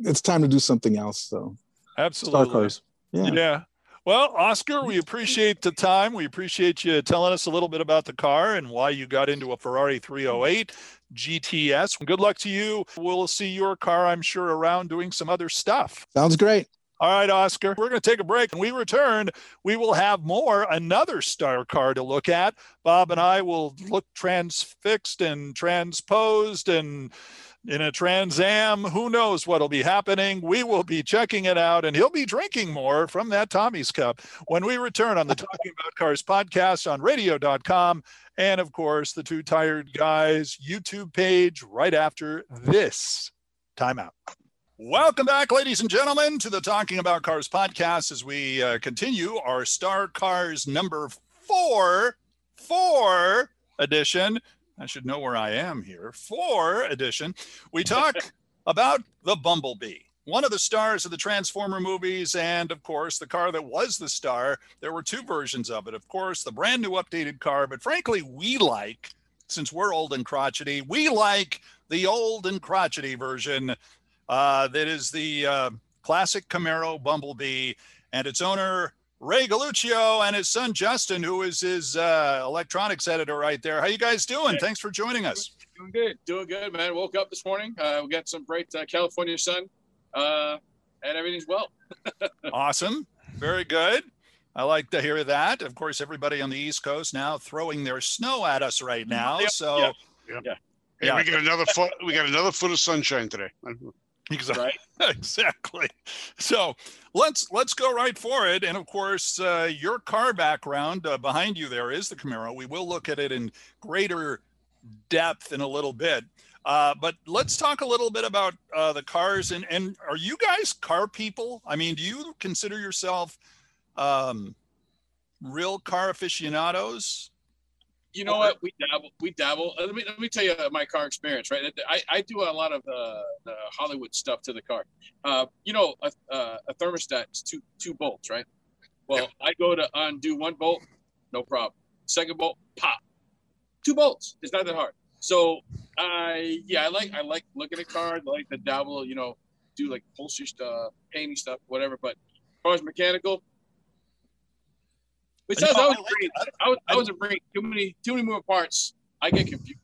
[SPEAKER 2] it's time to do something else. So Star
[SPEAKER 3] Absolutely.
[SPEAKER 2] Cars. Yeah.
[SPEAKER 3] Yeah. Well, Oscar, we appreciate the time. We appreciate you telling us a little bit about the car and why you got into a Ferrari 308 GTS. Good luck to you. We'll see your car, I'm sure, around doing some other stuff.
[SPEAKER 2] Sounds great.
[SPEAKER 3] All right, Oscar, we're going to take a break. When we return, we will have more, another star car to look at. Bob and I will look transfixed and transposed and in a Trans Am. Who knows what'll be happening? We will be checking it out, and he'll be drinking more from that Tommy's cup when we return on the Talking About Cars podcast on radio.com. And of course, the Two Tired Guys YouTube page right after this timeout. Welcome back, ladies and gentlemen, to the Talking About Cars podcast as we uh, continue our Star Cars number four, four edition. I should know where I am here. Four edition. We talk about the Bumblebee. one of the stars of the Transformer movies, and of course, the car that was the star. There were two versions of it. Of course, the brand new updated car, but frankly, we like, since we're old and crotchety, we like the old and crotchety version. Uh, that is the uh, classic Camaro Bumblebee, and its owner Ray Galluccio and his son Justin, who is his uh, electronics editor right there. How you guys doing?
[SPEAKER 6] Hey.
[SPEAKER 3] Thanks for joining us.
[SPEAKER 6] Doing good, doing good, man. Woke up this morning. Uh, we got some bright uh, California sun, uh, and everything's well.
[SPEAKER 3] Awesome. Very good. I like to hear that. Of course, everybody on the East Coast now throwing their snow at us right now.
[SPEAKER 6] Yep,
[SPEAKER 3] So
[SPEAKER 6] yep.
[SPEAKER 4] Hey,
[SPEAKER 3] Yeah.
[SPEAKER 4] we got another foot. We got another foot of sunshine today.
[SPEAKER 3] Exactly.
[SPEAKER 6] Right.
[SPEAKER 3] exactly. So let's let's go right for it. And of course, uh, your car background uh, behind you there is the Camaro. We will look at it in greater depth in a little bit. Uh, but let's talk a little bit about uh, the cars. And and are you guys car people? I mean, do you consider yourself um, real car aficionados?
[SPEAKER 6] You know what? We dabble. We dabble. Uh, Let me let me tell you my car experience. Right, I, I do a lot of uh, the Hollywood stuff to the car. Uh, you know, a, uh, a thermostat is two two bolts, right? Well, I go to undo one bolt, no problem. Second bolt, pop. Two bolts. It's not that hard. So I yeah, I like I like looking at cars. I like to dabble. You know, do like upholstery stuff, painting stuff, whatever. But as far as mechanical. Besides,
[SPEAKER 3] No,
[SPEAKER 6] I
[SPEAKER 3] I
[SPEAKER 6] was
[SPEAKER 3] like
[SPEAKER 6] bringing, I was, I was bringing too many, too many moving parts. I get confused.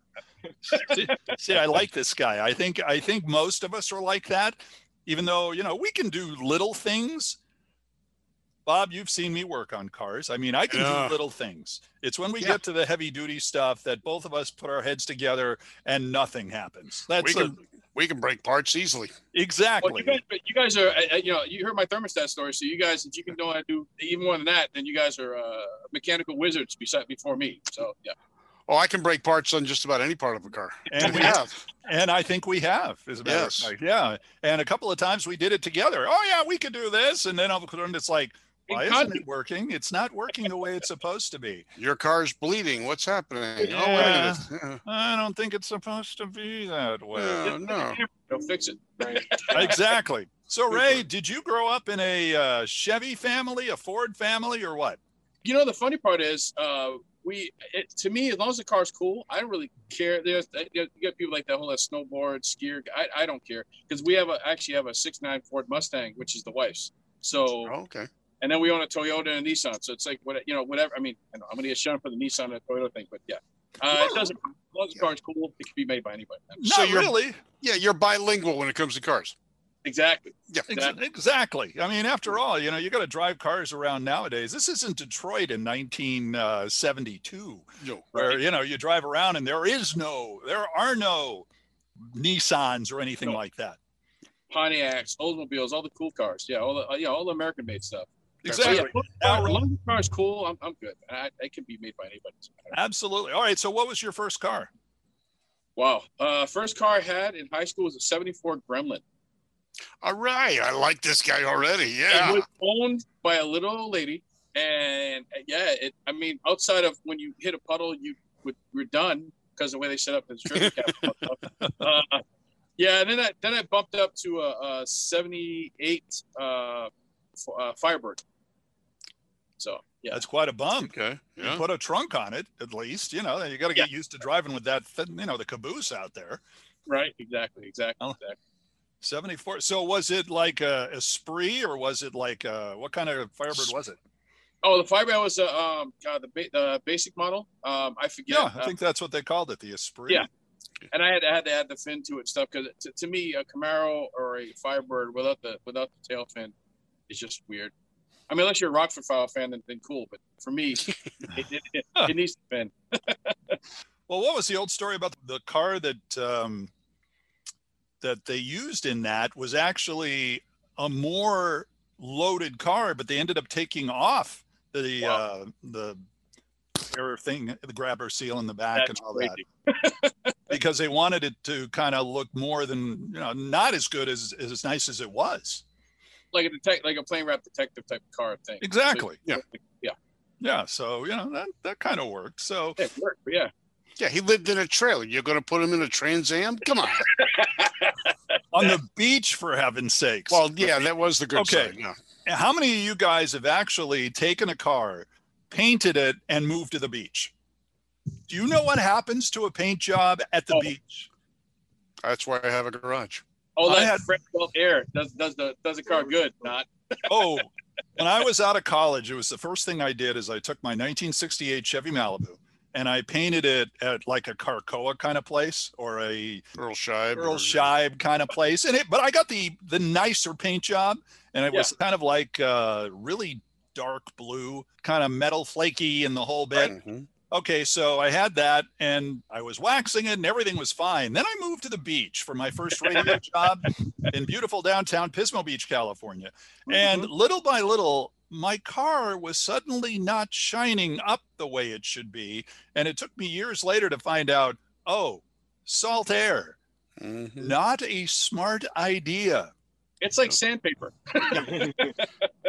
[SPEAKER 3] see, see, I like this guy. I think I think most of us are like that, even though you know we can do little things. Bob, you've seen me work on cars. I mean, I can
[SPEAKER 4] Yeah.
[SPEAKER 3] do little things. It's when we
[SPEAKER 4] Yeah.
[SPEAKER 3] get to the heavy duty stuff that both of us put our heads together and nothing happens. That's
[SPEAKER 4] we
[SPEAKER 3] a-
[SPEAKER 4] can we can break parts easily.
[SPEAKER 3] exactly.
[SPEAKER 6] Well, you guys, but you guys are, uh, uh, you know, you heard my thermostat story. So you guys, if you can know how to do even more than that, then you guys are uh, mechanical wizards beside before me. So yeah,
[SPEAKER 4] Oh, I can break parts on just about any part of a car.
[SPEAKER 3] and
[SPEAKER 4] we
[SPEAKER 3] we
[SPEAKER 4] have.
[SPEAKER 3] and I think we have, as a matter
[SPEAKER 4] Yes.
[SPEAKER 3] of fact. Yeah. And a couple of times we did it together. Oh yeah, we could do this, and then all of a sudden it's like,
[SPEAKER 6] In
[SPEAKER 3] why isn't it working? It's not working the way it's supposed to be.
[SPEAKER 4] Your car's bleeding. What's happening? Oh, wait a minute.
[SPEAKER 3] I don't think it's supposed to be that way.
[SPEAKER 4] Yeah, no.
[SPEAKER 6] they'll fix it. Right.
[SPEAKER 3] exactly. So, Ray, did you grow up in a uh, Chevy family, a Ford family, or what?
[SPEAKER 6] You know, the funny part is, uh, we it, to me, as long as the car's cool, I don't really care. There's you got people like that whole that snowboard skier. I, I don't care because we have a actually have a '69 Ford Mustang, which is the wife's. So
[SPEAKER 4] Oh, okay.
[SPEAKER 6] And then we own a Toyota and a Nissan. So it's like what you know, whatever. I mean, I know I'm gonna get shown for the Nissan and Toyota thing, but yeah, uh, it doesn't. As long as the car's cool, it can be made by anybody.
[SPEAKER 3] Not
[SPEAKER 4] So you're-
[SPEAKER 3] really.
[SPEAKER 4] Yeah, you're bilingual when it comes to cars.
[SPEAKER 6] Exactly.
[SPEAKER 4] Yeah.
[SPEAKER 6] Exactly.
[SPEAKER 3] Exactly. I mean, after all, you know, you got to drive cars around nowadays. This isn't Detroit in 1972,
[SPEAKER 4] No.
[SPEAKER 3] where you know you drive around and there is no, there are no Nissans or anything
[SPEAKER 6] No.
[SPEAKER 3] like that.
[SPEAKER 6] Pontiacs, Oldsmobiles, all the cool cars. Yeah, all the uh, yeah, all the American made stuff.
[SPEAKER 3] Exactly.
[SPEAKER 6] So, yeah, as long as the car's cool, I'm, I'm good. I, it can be made by anybody.
[SPEAKER 3] Absolutely. All right. So, what was your first car?
[SPEAKER 6] Wow. Uh, first car I had in high school was a 74 Gremlin.
[SPEAKER 4] All right. I like this guy already. Yeah.
[SPEAKER 6] It was owned by a little old lady. And yeah, it, I mean, outside of when you hit a puddle, you would, were done because the way they set up the trigger cap. uh, yeah, and then I then I bumped up to a, a 78 uh, uh, Firebird. So yeah,
[SPEAKER 3] That's quite a bump.
[SPEAKER 4] Okay.
[SPEAKER 3] You put a trunk on it, at least. You know, you got to get used to driving with that, th- you know, the caboose out there.
[SPEAKER 6] right, exactly, exactly,
[SPEAKER 3] Oh.
[SPEAKER 6] exactly.
[SPEAKER 3] 74. So, was it like a, a spree or was it like uh what kind of Firebird was it?
[SPEAKER 6] Oh, the Firebird was a um, God, the ba- the basic model. Um, I forget.
[SPEAKER 3] Yeah, I
[SPEAKER 6] uh,
[SPEAKER 3] think that's what they called it, the Esprit.
[SPEAKER 6] Yeah. and I had, I had to add the fin to it stuff because to, to me a Camaro or a Firebird without the without the tail fin is just weird. I mean, unless you're a Rockford File fan, then, then cool. But for me, it, it, it, it needs to fin.
[SPEAKER 3] Well, what was the old story about the car that um, that they used in that was actually a more loaded car, but they ended up taking off the
[SPEAKER 6] Wow.
[SPEAKER 3] uh, the air thing, the grabber seal in the back
[SPEAKER 6] That's
[SPEAKER 3] and all
[SPEAKER 6] crazy.
[SPEAKER 3] that, because they wanted it to kind of look more than you know, not as good as as nice as it was.
[SPEAKER 6] Like a detect, like a plane wrap detective type of car thing.
[SPEAKER 3] Exactly.
[SPEAKER 6] So,
[SPEAKER 4] Yeah.
[SPEAKER 3] Yeah. So you know that that kind of worked. So
[SPEAKER 6] yeah, it worked, yeah.
[SPEAKER 4] Yeah. He lived in a trailer. You're going to put him in a Trans Am? Come on.
[SPEAKER 3] on the beach for heaven's sakes.
[SPEAKER 4] Well, yeah, that was the good thing.
[SPEAKER 3] Okay.
[SPEAKER 4] side. Yeah.
[SPEAKER 3] how many of you guys have actually taken a car, painted it, and moved to the beach? Do you know what happens to a paint job at the
[SPEAKER 6] Oh.
[SPEAKER 3] beach?
[SPEAKER 4] That's why I have a garage.
[SPEAKER 6] Oh,
[SPEAKER 3] I
[SPEAKER 6] that
[SPEAKER 3] had-
[SPEAKER 6] fresh salt air does does the does the car good. Not
[SPEAKER 3] Oh, when I was out of college, it was the first thing I did is I took my 1968 Chevy Malibu and I painted it at like a Carcoa kind of place or a
[SPEAKER 4] Earl Scheib.
[SPEAKER 3] Earl
[SPEAKER 4] or-
[SPEAKER 3] Scheib kind of place. And it, but I got the the nicer paint job, and it was kind of like uh, really dark blue, kind of metal flaky in the whole bit.
[SPEAKER 4] Mhm.
[SPEAKER 3] Okay, so I had that, and I was waxing it, and everything was fine. Then I moved to the beach for my first radio job in beautiful downtown Pismo Beach, California. And little by little, my car was suddenly not shining up the way it should be. And it took me years later to find out oh, salt air,
[SPEAKER 4] Mhm.
[SPEAKER 3] not a smart idea.
[SPEAKER 6] it's like sandpaper.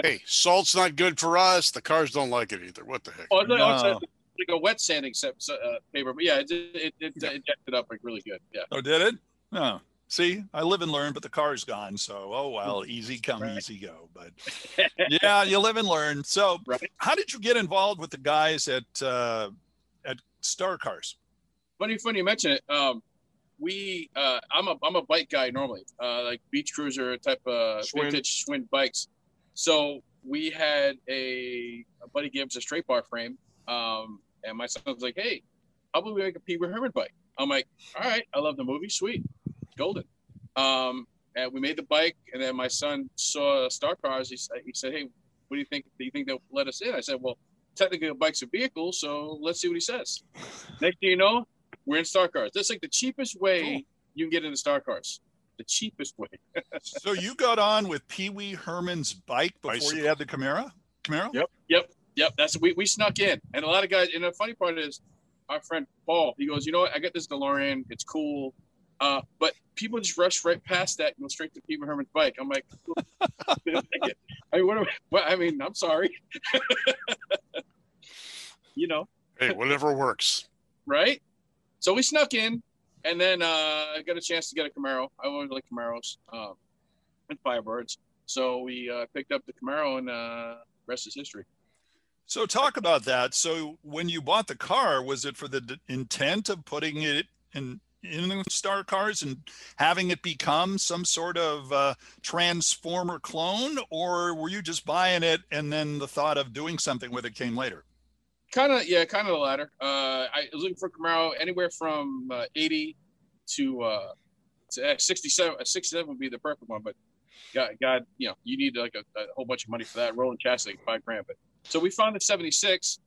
[SPEAKER 4] Hey, salt's not good for us. The cars don't like it either. What the heck?
[SPEAKER 6] Oh, it's like, oh, it's
[SPEAKER 3] No.
[SPEAKER 6] Like- a wet sanding set, uh, paper. But yeah, it it, it, it
[SPEAKER 4] Yeah.
[SPEAKER 6] injected up like really good. Yeah.
[SPEAKER 3] Oh, did it? Oh, see, I live and learn, but the car's gone. So, oh well, easy come,
[SPEAKER 6] Right.
[SPEAKER 3] easy go. But yeah, you live and learn. So,
[SPEAKER 6] Right.
[SPEAKER 3] how did you get involved with the guys at uh, at Star Cars?
[SPEAKER 6] funny funny you mention it um we uh i'm a i'm a bike guy normally uh like beach cruiser type of
[SPEAKER 7] Schwinn.
[SPEAKER 6] vintage Schwinn bikes so we had a, a buddy gave us a straight bar frame um and my son was like hey how about we make a pee Wee herman bike i'm like all right i love the movie sweet golden um and we made the bike and then my son saw star cars he, said- he said hey what do you think do you think they'll let us in i said well technically a bike's a vehicle so let's see what he says next thing you know we're in Star Cars. That's like the cheapest way
[SPEAKER 3] Cool.
[SPEAKER 6] you can get into Star Cars. The cheapest way.
[SPEAKER 3] so you got on with Pee Wee Herman's bike before
[SPEAKER 4] Bicycle.
[SPEAKER 3] you had the Camaro? Camaro?
[SPEAKER 7] Yep.
[SPEAKER 6] Yep, that's we, we snuck in. And a lot of guys and the funny part is our friend Paul, he goes, you know what, I got this DeLorean, it's cool. Uh, but people just rush right past that and go straight to Pee Wee Herman's bike. I'm like, they don't like it. I mean, what, am I- mean, I'm sorry. you know,
[SPEAKER 4] Hey, whatever works.
[SPEAKER 6] right? So we snuck in, and then uh, I got a chance to get a Camaro. I always like Camaros um, and Firebirds. So we uh, picked up the Camaro, and uh, rest is history.
[SPEAKER 3] So talk about that. So when you bought the car, was it for the d- intent of putting it in in Star Cars and having it become some sort of uh, transformer clone, or were you just buying it and then the thought of doing something with it came later?
[SPEAKER 6] Kind of, yeah, kind of the latter. Uh, I was looking for Camaro anywhere from uh, 80 to, uh, to uh, 67. Uh, 67 would be the perfect one, but God, God, you know, you need like a, a whole bunch of money for that. Rolling chassis, five grand. But so we found the 76,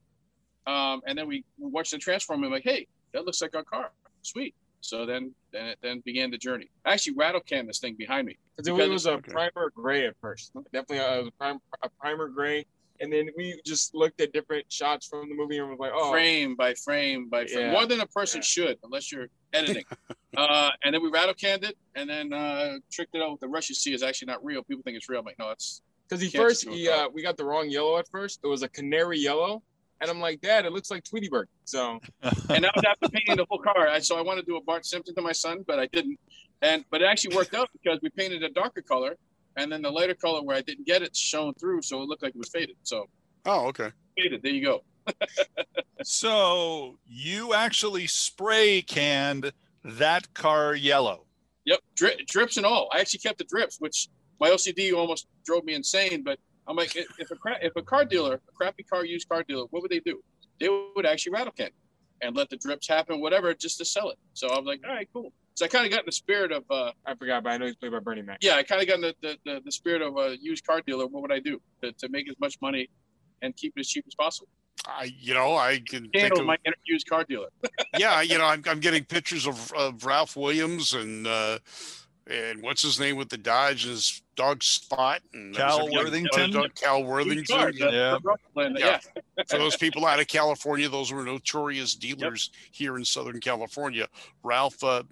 [SPEAKER 6] um, and then we, watched the transform. And like, hey, that looks like our car. Sweet. So then, then it then began the journey. I actually rattle canned this thing behind me.
[SPEAKER 7] Because it was a
[SPEAKER 4] okay.
[SPEAKER 7] primer gray at first. Definitely a, a, prim, a primer gray. And then we just looked at different shots from the movie and was like, oh,
[SPEAKER 6] frame by frame by frame,
[SPEAKER 7] Yeah.
[SPEAKER 6] more than a person
[SPEAKER 7] Yeah.
[SPEAKER 6] should, unless you're editing. uh, and then we rattle canned it, and then uh, tricked it out with the rush you see is actually not real. People think it's real. I'm like, no, it's
[SPEAKER 7] because he first, he, uh, we got the wrong yellow at first. It was a canary yellow. And I'm like, Dad, it looks like Tweety Bird. So
[SPEAKER 6] and I was after painting the whole car. I, so I wanted to do a Bart Simpson to my son, but I didn't. And but it actually worked out because we painted a darker color, and then the lighter color where I didn't get it shone through, so it looked like it was faded. So
[SPEAKER 4] Oh, okay.
[SPEAKER 6] faded. There you go.
[SPEAKER 3] So you actually spray canned that car yellow.
[SPEAKER 6] Yep, Dri- drips and all. I actually kept the drips, which my OCD almost drove me insane. But I'm like, if if a cra- if a car dealer, a crappy car used car dealer, what would they do? They would actually rattle can and let the drips happen, whatever, just to sell it. So I was like, all right, cool. So I kind of got in the spirit of, uh,
[SPEAKER 7] I forgot, but I know he's played by Bernie Mac.
[SPEAKER 6] yeah, I kind of got in the, the, the, the spirit of a used car dealer. What would I do to, to make as much money and keep it as cheap as possible?
[SPEAKER 4] I, you know, I can think
[SPEAKER 6] Handle
[SPEAKER 4] of,
[SPEAKER 6] my inner used car dealer.
[SPEAKER 4] yeah, you know, I'm, I'm getting pictures of, of Ralph Williams and, uh, and what's his name with the Dodge and his dog Spot and there
[SPEAKER 3] Cal Worthington?
[SPEAKER 4] dog, Cal Worthington. yeah.
[SPEAKER 3] Yeah.
[SPEAKER 4] Yeah.
[SPEAKER 6] yeah.
[SPEAKER 4] For those people out of California, those were notorious dealers here in Southern California. Ralph uh,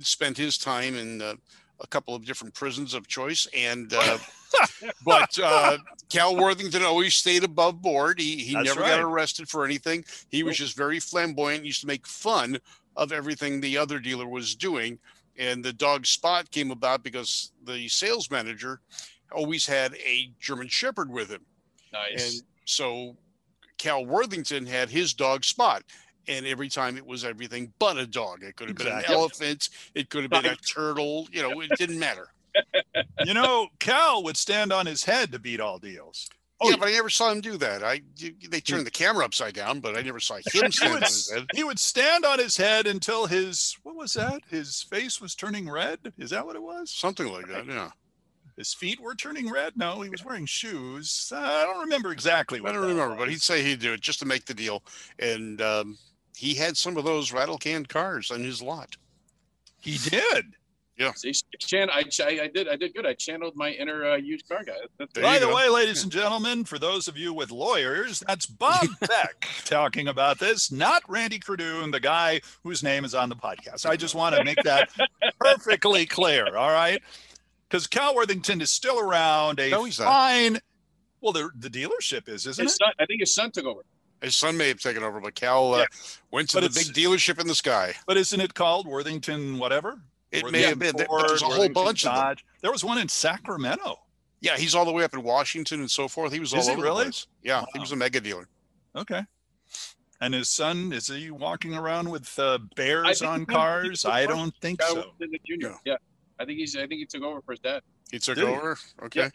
[SPEAKER 4] spent his time in uh, a couple of different prisons of choice, and uh, but uh, Cal Worthington always stayed above board. He he
[SPEAKER 3] That's
[SPEAKER 4] never
[SPEAKER 3] right.
[SPEAKER 4] got arrested for anything. He was just very flamboyant. Used to make fun of everything the other dealer was doing, And the dog Spot came about because the sales manager always had a German Shepherd with him.
[SPEAKER 6] Nice.
[SPEAKER 4] And so Cal Worthington had his dog Spot. And every time it was everything but a dog. It could have been
[SPEAKER 3] Exactly.
[SPEAKER 4] an elephant. It could have been a turtle. You know, it didn't matter.
[SPEAKER 3] You know, Cal would stand on his head to beat all deals.
[SPEAKER 4] Yeah, but I never saw him do that. I they turned the camera upside down, but I never saw him
[SPEAKER 3] He
[SPEAKER 4] stand on
[SPEAKER 3] would,
[SPEAKER 4] his head.
[SPEAKER 3] he would stand on his head until his what was that? His face was turning red. Is that what it was?
[SPEAKER 4] Something like that. Yeah.
[SPEAKER 3] His feet were turning red. No, he was wearing shoes. Uh, I don't remember exactly.
[SPEAKER 4] I don't remember, but he'd say he'd do it just to make the deal. And um, he had some of those rattle can cars on his lot.
[SPEAKER 3] he did.
[SPEAKER 6] See, Chan, I, I, I did, I did good. I channeled my inner uh, used car guy. That's,
[SPEAKER 3] By the
[SPEAKER 4] go.
[SPEAKER 3] way, ladies and gentlemen, for those of you with lawyers, that's Bob Beck talking about this, not Randy Kerdoon, the guy whose name is on the podcast. I just want to make that perfectly clear. All right. Because Cal Worthington is still around, a
[SPEAKER 4] No, he's not.
[SPEAKER 3] fine. Well, the, the dealership is, isn't
[SPEAKER 6] his
[SPEAKER 3] it?
[SPEAKER 6] son, I think his son took over.
[SPEAKER 4] His son may have taken over, but Cal uh,
[SPEAKER 3] Yeah.
[SPEAKER 4] went to
[SPEAKER 3] But
[SPEAKER 4] the big dealership in the sky.
[SPEAKER 3] But isn't it called Worthington whatever?
[SPEAKER 4] It may have been.
[SPEAKER 3] Worthington
[SPEAKER 4] There- there's a whole
[SPEAKER 3] Worthington
[SPEAKER 4] bunch of them.
[SPEAKER 3] There was one in Sacramento.
[SPEAKER 4] Yeah, he's all the way up in Washington and so forth. He was all
[SPEAKER 3] Is he
[SPEAKER 4] over
[SPEAKER 3] really?
[SPEAKER 4] the place. Yeah, he was a mega dealer.
[SPEAKER 3] Okay. And his son, is he walking around with uh, bears on cars? I don't think so.
[SPEAKER 6] in the junior.
[SPEAKER 4] No.
[SPEAKER 6] Yeah. I think he's, I think he took over for his dad.
[SPEAKER 4] He took
[SPEAKER 3] Did he?
[SPEAKER 4] over. Okay.
[SPEAKER 6] Yeah.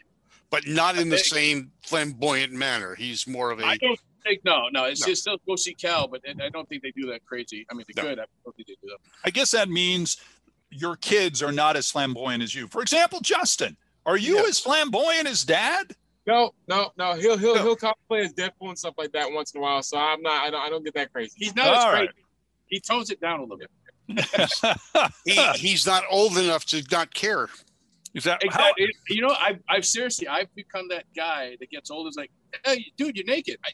[SPEAKER 4] But not in the
[SPEAKER 6] think-
[SPEAKER 4] same flamboyant manner. He's more of a.
[SPEAKER 6] I don't think, no, no, it's
[SPEAKER 4] No.
[SPEAKER 6] just still go see Cal, but I don't think they do that crazy. I mean, they
[SPEAKER 4] No.
[SPEAKER 6] could. I don't think they do that.
[SPEAKER 3] I guess that means your kids are not as flamboyant as you. For example, Justin, are you
[SPEAKER 4] Yes.
[SPEAKER 3] as flamboyant as dad?
[SPEAKER 7] No, no, no. He'll he'll
[SPEAKER 3] No.
[SPEAKER 7] he'll cosplay as Deadpool and stuff like that once in a while. So I'm not. I don't. I don't get that crazy.
[SPEAKER 6] He's not as crazy.
[SPEAKER 3] right.
[SPEAKER 6] He tones it down a little bit.
[SPEAKER 4] he, he's not old enough to not care.
[SPEAKER 3] Is that how-
[SPEAKER 6] Exactly. You know, I've, I've seriously, I've become that guy that gets old. Is like, hey, dude, you're naked. I,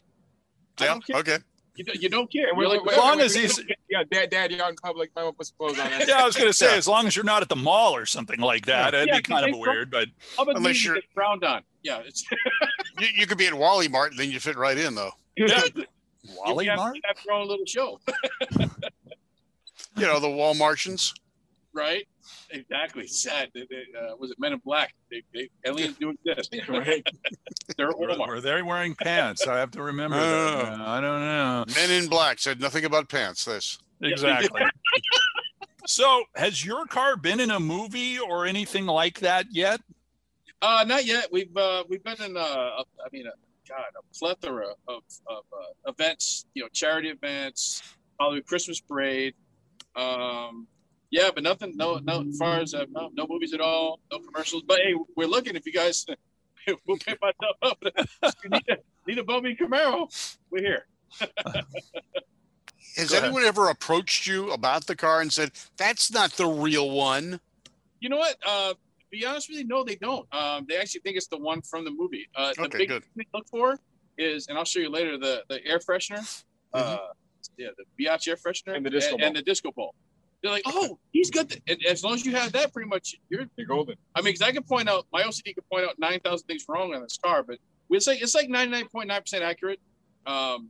[SPEAKER 6] I
[SPEAKER 4] Yeah.
[SPEAKER 6] don't care.
[SPEAKER 4] Okay.
[SPEAKER 6] You, don't- you don't care.
[SPEAKER 7] And
[SPEAKER 6] You're like,
[SPEAKER 3] as long as he's-
[SPEAKER 7] yeah, dad, dad, you're out in public. Might want to put clothes on.
[SPEAKER 3] yeah, I was going to say,
[SPEAKER 4] Yeah.
[SPEAKER 3] as long as you're not at the mall or something like that, it'd
[SPEAKER 6] Yeah,
[SPEAKER 3] be kind of
[SPEAKER 6] they-
[SPEAKER 3] weird. But
[SPEAKER 4] Unless you're-
[SPEAKER 6] get frowned on? Yeah, it's
[SPEAKER 4] You, you could be at Wally Mart and then you fit right in, though.
[SPEAKER 3] yeah,
[SPEAKER 6] you
[SPEAKER 3] Wally
[SPEAKER 6] have,
[SPEAKER 3] Mart.
[SPEAKER 6] you have your own little show,
[SPEAKER 4] You know, the Wall Martians.
[SPEAKER 6] right? Exactly. Sad. They, they, uh, was it Men in Black? They, they aliens do exist.
[SPEAKER 7] right.
[SPEAKER 6] They're
[SPEAKER 3] Were, were they wearing pants? I have to remember. that.
[SPEAKER 4] Oh.
[SPEAKER 3] No, I don't know.
[SPEAKER 4] Men in Black said nothing about pants. This.
[SPEAKER 3] Exactly. so, has your car been in a movie or anything like that yet?
[SPEAKER 6] Uh, not yet. We've uh, we've been in uh, a- I mean, a, God, a plethora of, of uh, events. You know, charity events, Hollywood Christmas parade. Um, yeah, but nothing. No, no. As far as uh, no, no movies at all. No commercials. But hey, we're looking. If you guys, we'll pick myself up. If you need a, need a Bobby Camaro. We're here.
[SPEAKER 4] Has
[SPEAKER 3] Go ahead.
[SPEAKER 4] anyone ever approached you about the car and said, that's not the real one?
[SPEAKER 6] You know what? Uh, to be honest with you, no, they don't. Um, they actually think it's the one from the movie. Uh, the big
[SPEAKER 4] good.
[SPEAKER 6] thing they look for is, and I'll show you later, the the air freshener. Uh, yeah, the Biatch air freshener
[SPEAKER 7] And the disco
[SPEAKER 6] and, the disco ball. They're like, oh, he's got the. And as long as you have that, pretty much you're.
[SPEAKER 7] You're golden.
[SPEAKER 6] I mean, because I can point out my OCD can point out nine thousand things wrong on this car, but it's like it's like ninety nine point nine percent accurate. Um,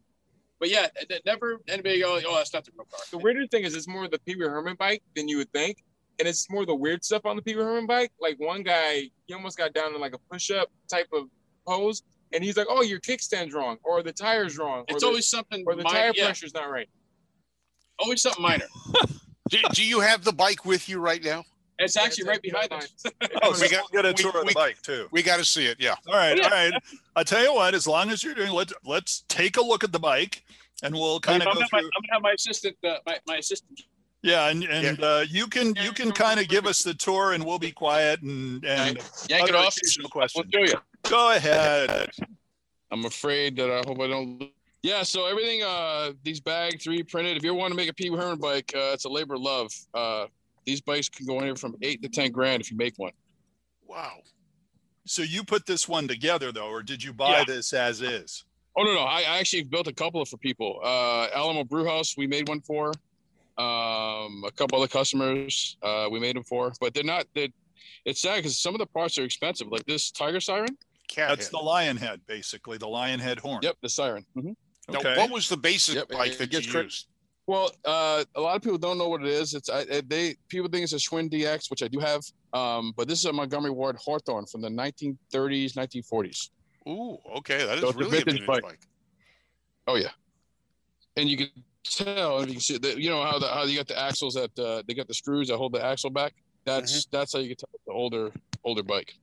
[SPEAKER 6] but yeah, th- th- never anybody go, oh, that's not the real car.
[SPEAKER 7] The weirder thing is, it's more the Pee Wee Herman bike than you would think, and it's more the weird stuff on the Pee Wee Herman bike. Like one guy, he almost got down in like a push-up type of pose, and he's like, "Oh, your kickstand's wrong, or the tire's wrong, or
[SPEAKER 6] It's
[SPEAKER 7] the,
[SPEAKER 6] always something.
[SPEAKER 7] or the
[SPEAKER 6] mi-
[SPEAKER 7] tire
[SPEAKER 6] yeah,
[SPEAKER 7] pressure's not right."
[SPEAKER 6] always something minor.
[SPEAKER 4] Do, do you have the bike with you right now?
[SPEAKER 6] It's actually right behind us.
[SPEAKER 3] Oh,
[SPEAKER 4] We got-
[SPEAKER 3] we'll get a
[SPEAKER 4] we-
[SPEAKER 3] tour of
[SPEAKER 4] we-
[SPEAKER 3] the bike too.
[SPEAKER 4] We got to see it. Yeah.
[SPEAKER 3] All right,
[SPEAKER 6] Yeah.
[SPEAKER 3] all right. I tell you what, as long as you're doing, let's let's take a look at the bike, and we'll kind
[SPEAKER 6] I'm
[SPEAKER 3] of
[SPEAKER 6] gonna,
[SPEAKER 3] go
[SPEAKER 6] have my,
[SPEAKER 3] through.
[SPEAKER 6] I'm gonna have my assistant, uh, my, my assistant.
[SPEAKER 3] Yeah, and and uh, you can you can kind of give us the tour, and we'll be quiet and and
[SPEAKER 6] Yank it
[SPEAKER 3] other
[SPEAKER 6] off.
[SPEAKER 3] occasional
[SPEAKER 6] We'll
[SPEAKER 3] questions.
[SPEAKER 6] show you.
[SPEAKER 3] Go ahead.
[SPEAKER 8] I'm afraid that I hope I don't. Yeah, so everything, uh, these bag 3D printed. If you want to make a Pee Wee Herman bike, uh, it's a labor of love. Uh, these bikes can go anywhere from eight to ten grand if you make one.
[SPEAKER 4] Wow.
[SPEAKER 3] So you put this one together though, or did you buy
[SPEAKER 8] Yeah.
[SPEAKER 3] this as is?
[SPEAKER 8] Oh no, no, I, I actually built a couple of for people. Uh, Alamo Brewhouse, we made one for. Um, a couple other customers, uh, we made them for, but they're not. They're, it's sad because some of the parts are expensive. Like this Tiger Siren.
[SPEAKER 4] Cat
[SPEAKER 3] That's
[SPEAKER 4] head.
[SPEAKER 3] the lion head, basically the lion head horn.
[SPEAKER 8] Yep, the Siren. Mhm.
[SPEAKER 4] Now, what was the basic
[SPEAKER 8] Yep,
[SPEAKER 4] bike
[SPEAKER 8] it
[SPEAKER 4] that
[SPEAKER 8] gets
[SPEAKER 4] you
[SPEAKER 8] cra-
[SPEAKER 4] used?
[SPEAKER 6] Well, uh, a lot of people don't know what it is. It's I, they people think it's a Schwinn DX, which I do have. Um, but this is a Montgomery Ward Hawthorne from the 1930s, 1940s.
[SPEAKER 4] Ooh, okay, that is
[SPEAKER 6] So
[SPEAKER 4] really a
[SPEAKER 6] vintage
[SPEAKER 4] vintage
[SPEAKER 6] bike.
[SPEAKER 4] bike.
[SPEAKER 6] Oh yeah, and you can tell if you can see that you know how the how you got the axles that uh, they got the screws that hold the axle back. That's that's how you can tell the older older bike.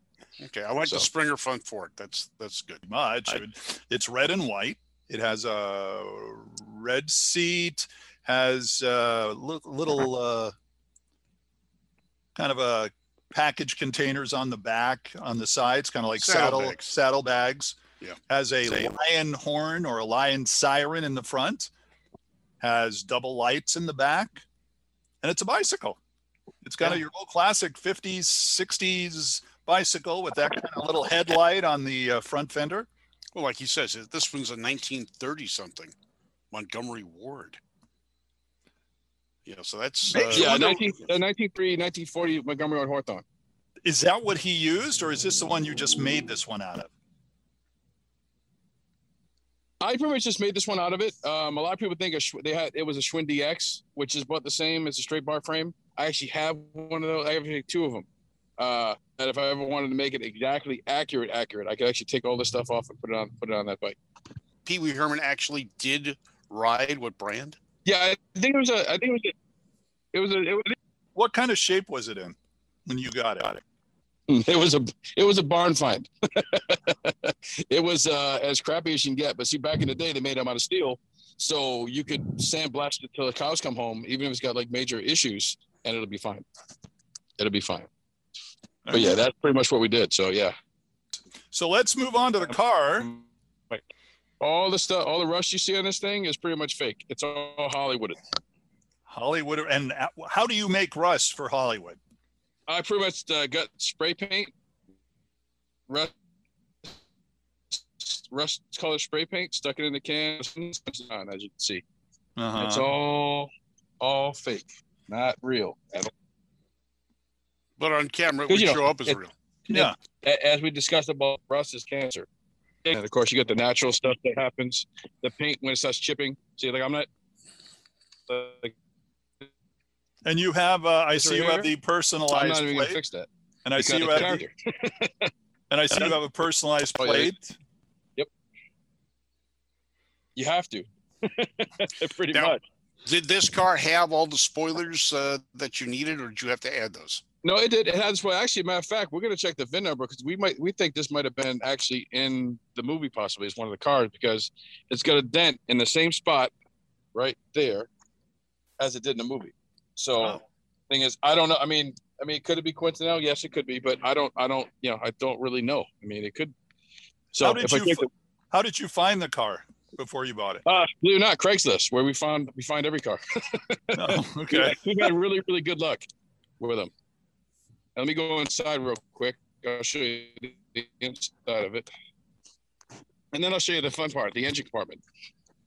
[SPEAKER 4] Okay, I like the Springer front fork. That's that's good.
[SPEAKER 3] much. It- It's red and white. It has a red seat, has uh, li- little uh, kind of a package containers on the back, on the sides, kind of like saddle
[SPEAKER 4] Saddlebags.
[SPEAKER 3] saddlebags.
[SPEAKER 4] Yeah.
[SPEAKER 3] Has a lion horn or a lion siren in the front. Has double lights in the back, and it's a bicycle. It's got a, your old classic 50s, 60s bicycle with that kind of little headlight on the uh, front fender.
[SPEAKER 4] Well, like he says, this one's a 1930 something, Montgomery Ward. Yeah, so that's uh,
[SPEAKER 6] yeah,
[SPEAKER 3] wonder-
[SPEAKER 6] 19, uh, 1903, 1940 Montgomery Ward Hawthorne.
[SPEAKER 3] Is that what he used, or is this the one you just made this one out of?
[SPEAKER 6] I pretty much just made this one out of it. Um, a lot of people think a they had it was a Schwinn DX, which is about the same as a straight bar frame. I actually have one of those. I have two of them. Uh, and if I ever wanted to make it exactly accurate, accurate, I could actually take all this stuff off and put it on put it on that bike.
[SPEAKER 4] Pee Wee Herman actually did ride what brand?
[SPEAKER 6] Yeah, I think it was a. I think it was a. It was a. It was,
[SPEAKER 3] What kind of shape was it in when you got it?
[SPEAKER 6] it was a. It was a barn find. it was uh, as crappy as you can get. But see, back in the day, they made them out of steel, so you could sandblast it till the cows come home, even if it's got like major issues, and it'll be fine. It'll be fine. But yeah, that's pretty much what we did. So yeah,
[SPEAKER 3] So let's move on to the car.
[SPEAKER 6] all the stuff, all the rust you see on this thing is pretty much fake. It's all Hollywood.
[SPEAKER 3] Hollywood, and how do you make rust for Hollywood?
[SPEAKER 6] I pretty much uh, got spray paint, rust, rust color spray paint, stuck it in the can, as you can see.
[SPEAKER 3] Uh-huh.
[SPEAKER 6] It's all all fake, not real. at all.
[SPEAKER 4] But on camera, it would
[SPEAKER 6] you know,
[SPEAKER 4] show up as
[SPEAKER 6] it-
[SPEAKER 4] real.
[SPEAKER 3] yeah.
[SPEAKER 6] As we discussed about rust is cancer, and of course you get the natural stuff that happens. The paint when it starts chipping. See, like I'm not. Like,
[SPEAKER 3] And you have, uh, I
[SPEAKER 6] Is
[SPEAKER 3] see
[SPEAKER 6] there
[SPEAKER 3] you have
[SPEAKER 6] here?
[SPEAKER 3] the
[SPEAKER 6] I'm not even gonna fix that.
[SPEAKER 3] and I see you have, the, and I see you have a personalized
[SPEAKER 6] Oh, yeah.
[SPEAKER 3] plate.
[SPEAKER 6] You have to. Pretty
[SPEAKER 4] Now-
[SPEAKER 6] much.
[SPEAKER 4] Did this car have all the spoilers uh, that you needed, or did you have to add those?
[SPEAKER 6] No, it did. It has. Well, actually, matter of fact, we're gonna check the VIN number because we might we think this might have been actually in the movie, possibly as one of the cars because it's got a dent in the same spot, right there, as it did in the movie. So,
[SPEAKER 3] Oh.
[SPEAKER 6] thing is, I don't know. I mean, I mean, could it be coincidental? Yes, it could be, but I don't. I don't. You know, I don't really know. I mean, it could. So,
[SPEAKER 3] How did you
[SPEAKER 6] take
[SPEAKER 3] fi- How did you find the car before you bought it?
[SPEAKER 6] the, uh, believe it not, Craigslist, where we found we find every car.
[SPEAKER 3] Oh, okay.
[SPEAKER 6] We've had really, really good luck with them. And let me go inside real quick. I'll show you the inside of it. And then I'll show you the fun part, the engine compartment.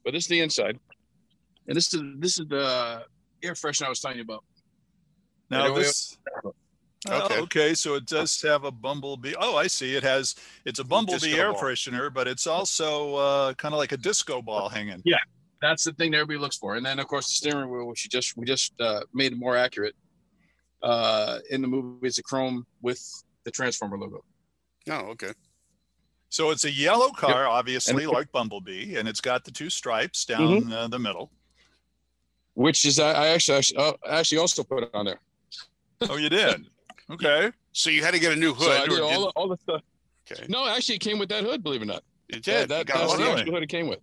[SPEAKER 6] But this is the inside. And this is this is the air freshener I was telling you about.
[SPEAKER 3] Now
[SPEAKER 6] Anyway,
[SPEAKER 3] this. Oh,
[SPEAKER 4] Okay.
[SPEAKER 3] okay, so it does have a bumblebee. Oh, I see. It has it's a bumblebee
[SPEAKER 4] Disco
[SPEAKER 3] air
[SPEAKER 4] ball.
[SPEAKER 3] freshener, but it's also uh, kind of like a disco ball hanging.
[SPEAKER 6] Yeah, that's the thing that everybody looks for. And then of course the steering wheel, which you just we just uh, made it more accurate. Uh, in the movie, it's a chrome with the Transformer logo.
[SPEAKER 4] Oh, okay.
[SPEAKER 3] So it's a yellow car, obviously, like Bumblebee, and it's got the two stripes down
[SPEAKER 6] Mm-hmm.
[SPEAKER 3] uh, the middle.
[SPEAKER 6] Which is I, I actually actually, uh, actually also put it on there.
[SPEAKER 3] Oh, you did? Okay.
[SPEAKER 4] So you had to get a new
[SPEAKER 6] So I
[SPEAKER 4] hood,
[SPEAKER 6] did all,
[SPEAKER 4] did,
[SPEAKER 6] all the stuff.
[SPEAKER 4] okay?
[SPEAKER 6] No, actually, it came with that hood. Believe it or not.
[SPEAKER 4] It
[SPEAKER 6] Yeah,
[SPEAKER 4] did.
[SPEAKER 6] that,
[SPEAKER 4] You
[SPEAKER 6] that's the actual hood it came with.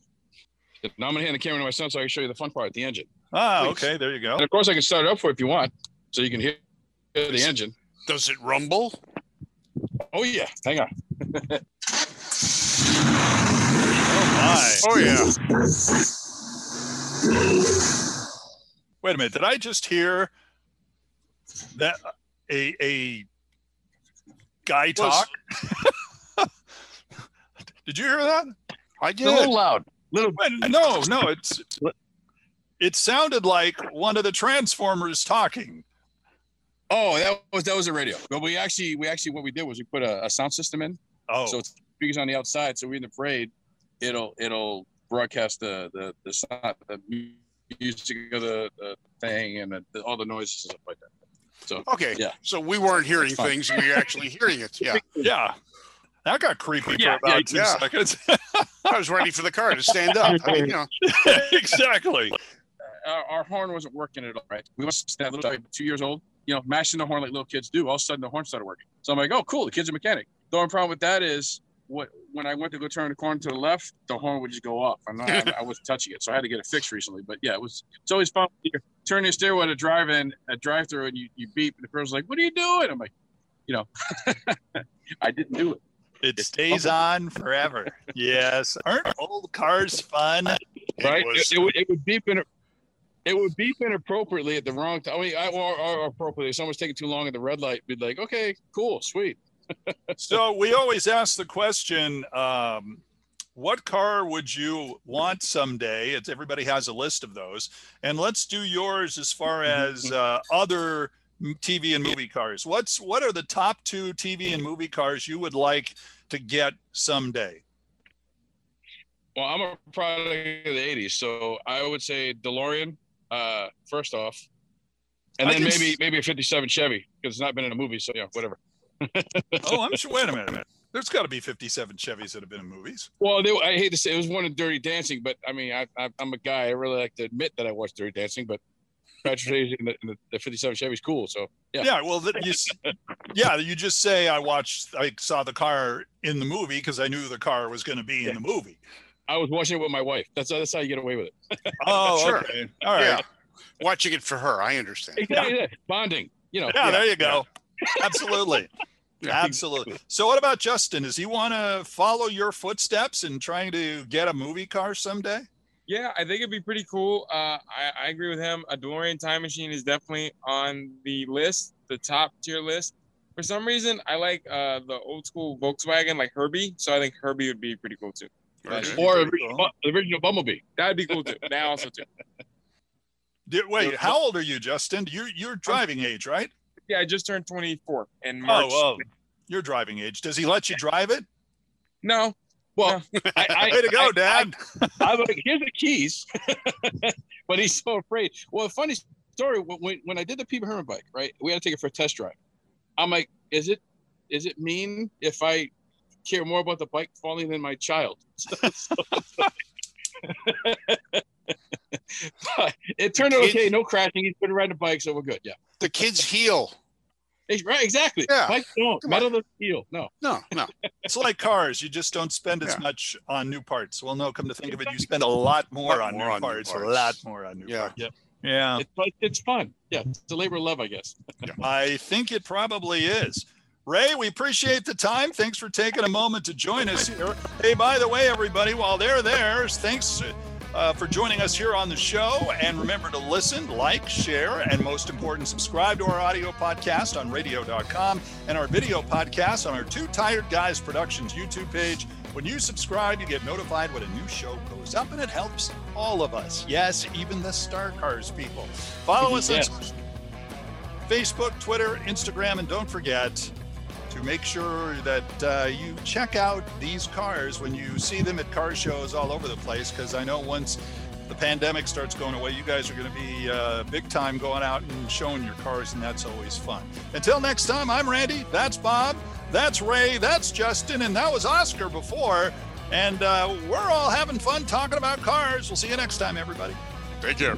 [SPEAKER 6] Now I'm gonna hand the camera to my son so I can show you the fun part, the engine.
[SPEAKER 3] Ah,
[SPEAKER 6] Please.
[SPEAKER 3] okay. There you go.
[SPEAKER 6] And of course, I can start it up for you if you want, so you can hear the engine.
[SPEAKER 4] Does it rumble?
[SPEAKER 6] Oh yeah, hang on.
[SPEAKER 3] Oh, my.
[SPEAKER 4] Oh yeah.
[SPEAKER 3] Wait a minute. Did I just hear that a, a guy
[SPEAKER 4] Was-
[SPEAKER 3] talk? did you hear that?
[SPEAKER 4] I
[SPEAKER 6] did. a little loud. Little.
[SPEAKER 3] Wait, no, no. It's it sounded like one of the Transformers talking.
[SPEAKER 6] Oh, that was that was a radio. But we actually we actually what we did was we put a, a sound system in,
[SPEAKER 3] Oh,
[SPEAKER 6] so it's speakers on the outside. So we're in the parade, it'll it'll broadcast the the the sound the music of the, the thing and the, the, all the noises and stuff like that. So
[SPEAKER 4] Okay.
[SPEAKER 6] Yeah.
[SPEAKER 4] So we weren't hearing things. We were actually hearing it. Yeah.
[SPEAKER 3] Yeah. That got creepy
[SPEAKER 6] Yeah,
[SPEAKER 3] for about
[SPEAKER 6] yeah,
[SPEAKER 3] two
[SPEAKER 4] yeah.
[SPEAKER 3] seconds.
[SPEAKER 4] I was ready for the car to stand up. I mean, you know,
[SPEAKER 3] exactly.
[SPEAKER 6] Uh, our, our horn wasn't working at all. Right, we must have that little two years old, you know, mashing the horn like little kids do. All of a sudden, the horn started working. So I'm like, oh, cool, the kid's a mechanic. The only problem with that is what when I went to go turn the corner to the left, the horn would just go off. I'm not, I, I wasn't touching it, so I had to get it fixed recently. But yeah, it was it's always fun. when You turn your stairway to drive in a drive through and you, you beep, and the person's like, what are you doing? I'm like, you know, I didn't do it.
[SPEAKER 3] It stays on forever. Yes. Aren't old cars fun? It
[SPEAKER 6] right?
[SPEAKER 3] was-
[SPEAKER 6] It, it would, it would beep in. It would beep inappropriately at the wrong time. I mean, I, or, or appropriately. If someone's taking too long at the red light, be like, okay, cool, sweet.
[SPEAKER 3] so we always ask the question um, what car would you want someday it's everybody has a list of those and let's do yours as far as uh, other tv and movie cars what's what are the top two tv and movie cars you would like to get someday
[SPEAKER 6] Well, I'm a product of the '80s, so I would say DeLorean uh, first off, and
[SPEAKER 3] I
[SPEAKER 6] then maybe
[SPEAKER 3] s-
[SPEAKER 6] maybe a '57 Chevy because it's not been in a movie, so yeah, whatever.
[SPEAKER 3] oh i'm sure wait a minute, a minute. there's got to be 57 chevys that have been in movies
[SPEAKER 6] Well, they, I hate to say it was one of Dirty Dancing, but I mean, I, I, I'm a guy. I really like to admit that I watched Dirty Dancing, but Patrick in the, in the, the '57 Chevy's cool. So yeah,
[SPEAKER 3] yeah well you yeah you just say i watched i saw the car in the movie because i knew the car was going to be in the movie
[SPEAKER 6] I was watching it with my wife. That's that's how you get away with it.
[SPEAKER 3] oh
[SPEAKER 4] Sure.
[SPEAKER 3] okay all right
[SPEAKER 4] yeah. Watching it for her, I understand.
[SPEAKER 6] Exactly. yeah. Bonding. You know.
[SPEAKER 3] Yeah, there you go. Absolutely. Absolutely. So, what about Justin? Does he want to follow your footsteps in trying to get a movie car someday?
[SPEAKER 7] Yeah, I think it'd be pretty cool. Uh, I, I agree with him. A DeLorean time machine is definitely on the list, the top tier list. For some reason, I like uh, the old school Volkswagen, like Herbie. So I think Herbie would be pretty cool too.
[SPEAKER 4] Okay.
[SPEAKER 6] Or
[SPEAKER 3] Very
[SPEAKER 6] original,
[SPEAKER 3] cool.
[SPEAKER 6] Original Bumblebee.
[SPEAKER 7] That'd be cool too. That also too.
[SPEAKER 3] Did, wait, how old are you, Justin? You're you're driving age, right?
[SPEAKER 7] Yeah, I just turned 24 in oh, March.
[SPEAKER 3] Oh, well, you're driving age. Does he let you drive it?
[SPEAKER 7] No,
[SPEAKER 6] Well, I, I,
[SPEAKER 3] Way to go,
[SPEAKER 6] I-
[SPEAKER 3] Dad.
[SPEAKER 6] I'm like, here's the keys, but he's so afraid. Well, funny story. When, when when I did the Pee Wee Herman bike, right, we had to take it for a test drive. I'm like, is it is it mean if I care more about the bike falling than my child? but it turned out okay. No crashing. He's been riding a bike, so we're good. Yeah,
[SPEAKER 4] The kids heal.
[SPEAKER 6] Right. Exactly.
[SPEAKER 4] Yeah.
[SPEAKER 6] Bikes don't.
[SPEAKER 4] Come.
[SPEAKER 6] Metal doesn't heal. No.
[SPEAKER 4] No, no.
[SPEAKER 3] It's like cars. You just don't spend as
[SPEAKER 4] Yeah.
[SPEAKER 3] much on new parts. Well, no, come to think of it, you spend a lot more
[SPEAKER 4] Lot
[SPEAKER 3] on
[SPEAKER 4] more
[SPEAKER 3] new
[SPEAKER 4] on new
[SPEAKER 3] parts. A lot more on new
[SPEAKER 4] Yeah.
[SPEAKER 3] parts.
[SPEAKER 6] Yep.
[SPEAKER 3] Yeah.
[SPEAKER 6] It's it's fun. Yeah, it's a labor of love, I guess.
[SPEAKER 3] I think it probably is. Ray, we appreciate the time. Thanks for taking a moment to join us here. Hey, by the way, everybody, while they're there, thanks uh, for joining us here on the show. And remember to listen, like, share, and most important, subscribe to our audio podcast on radio.com and our video podcast on our Two Tired Guys Productions YouTube page. When you subscribe, you get notified when a new show goes up, and it helps all of us. Yes, even the Star Cars people. Follow us
[SPEAKER 6] Yes.
[SPEAKER 3] on Facebook, Twitter, Instagram, and don't forget to make sure that uh, you check out these cars when you see them at car shows all over the place. Because I know once the pandemic starts going away, you guys are going to be uh, big time going out and showing your cars, and that's always fun. Until next time, I'm Randy. That's Bob. That's Ray. That's Justin. And that was Oscar before. And uh, we're all having fun talking about cars. We'll see you next time, everybody.
[SPEAKER 4] Take care.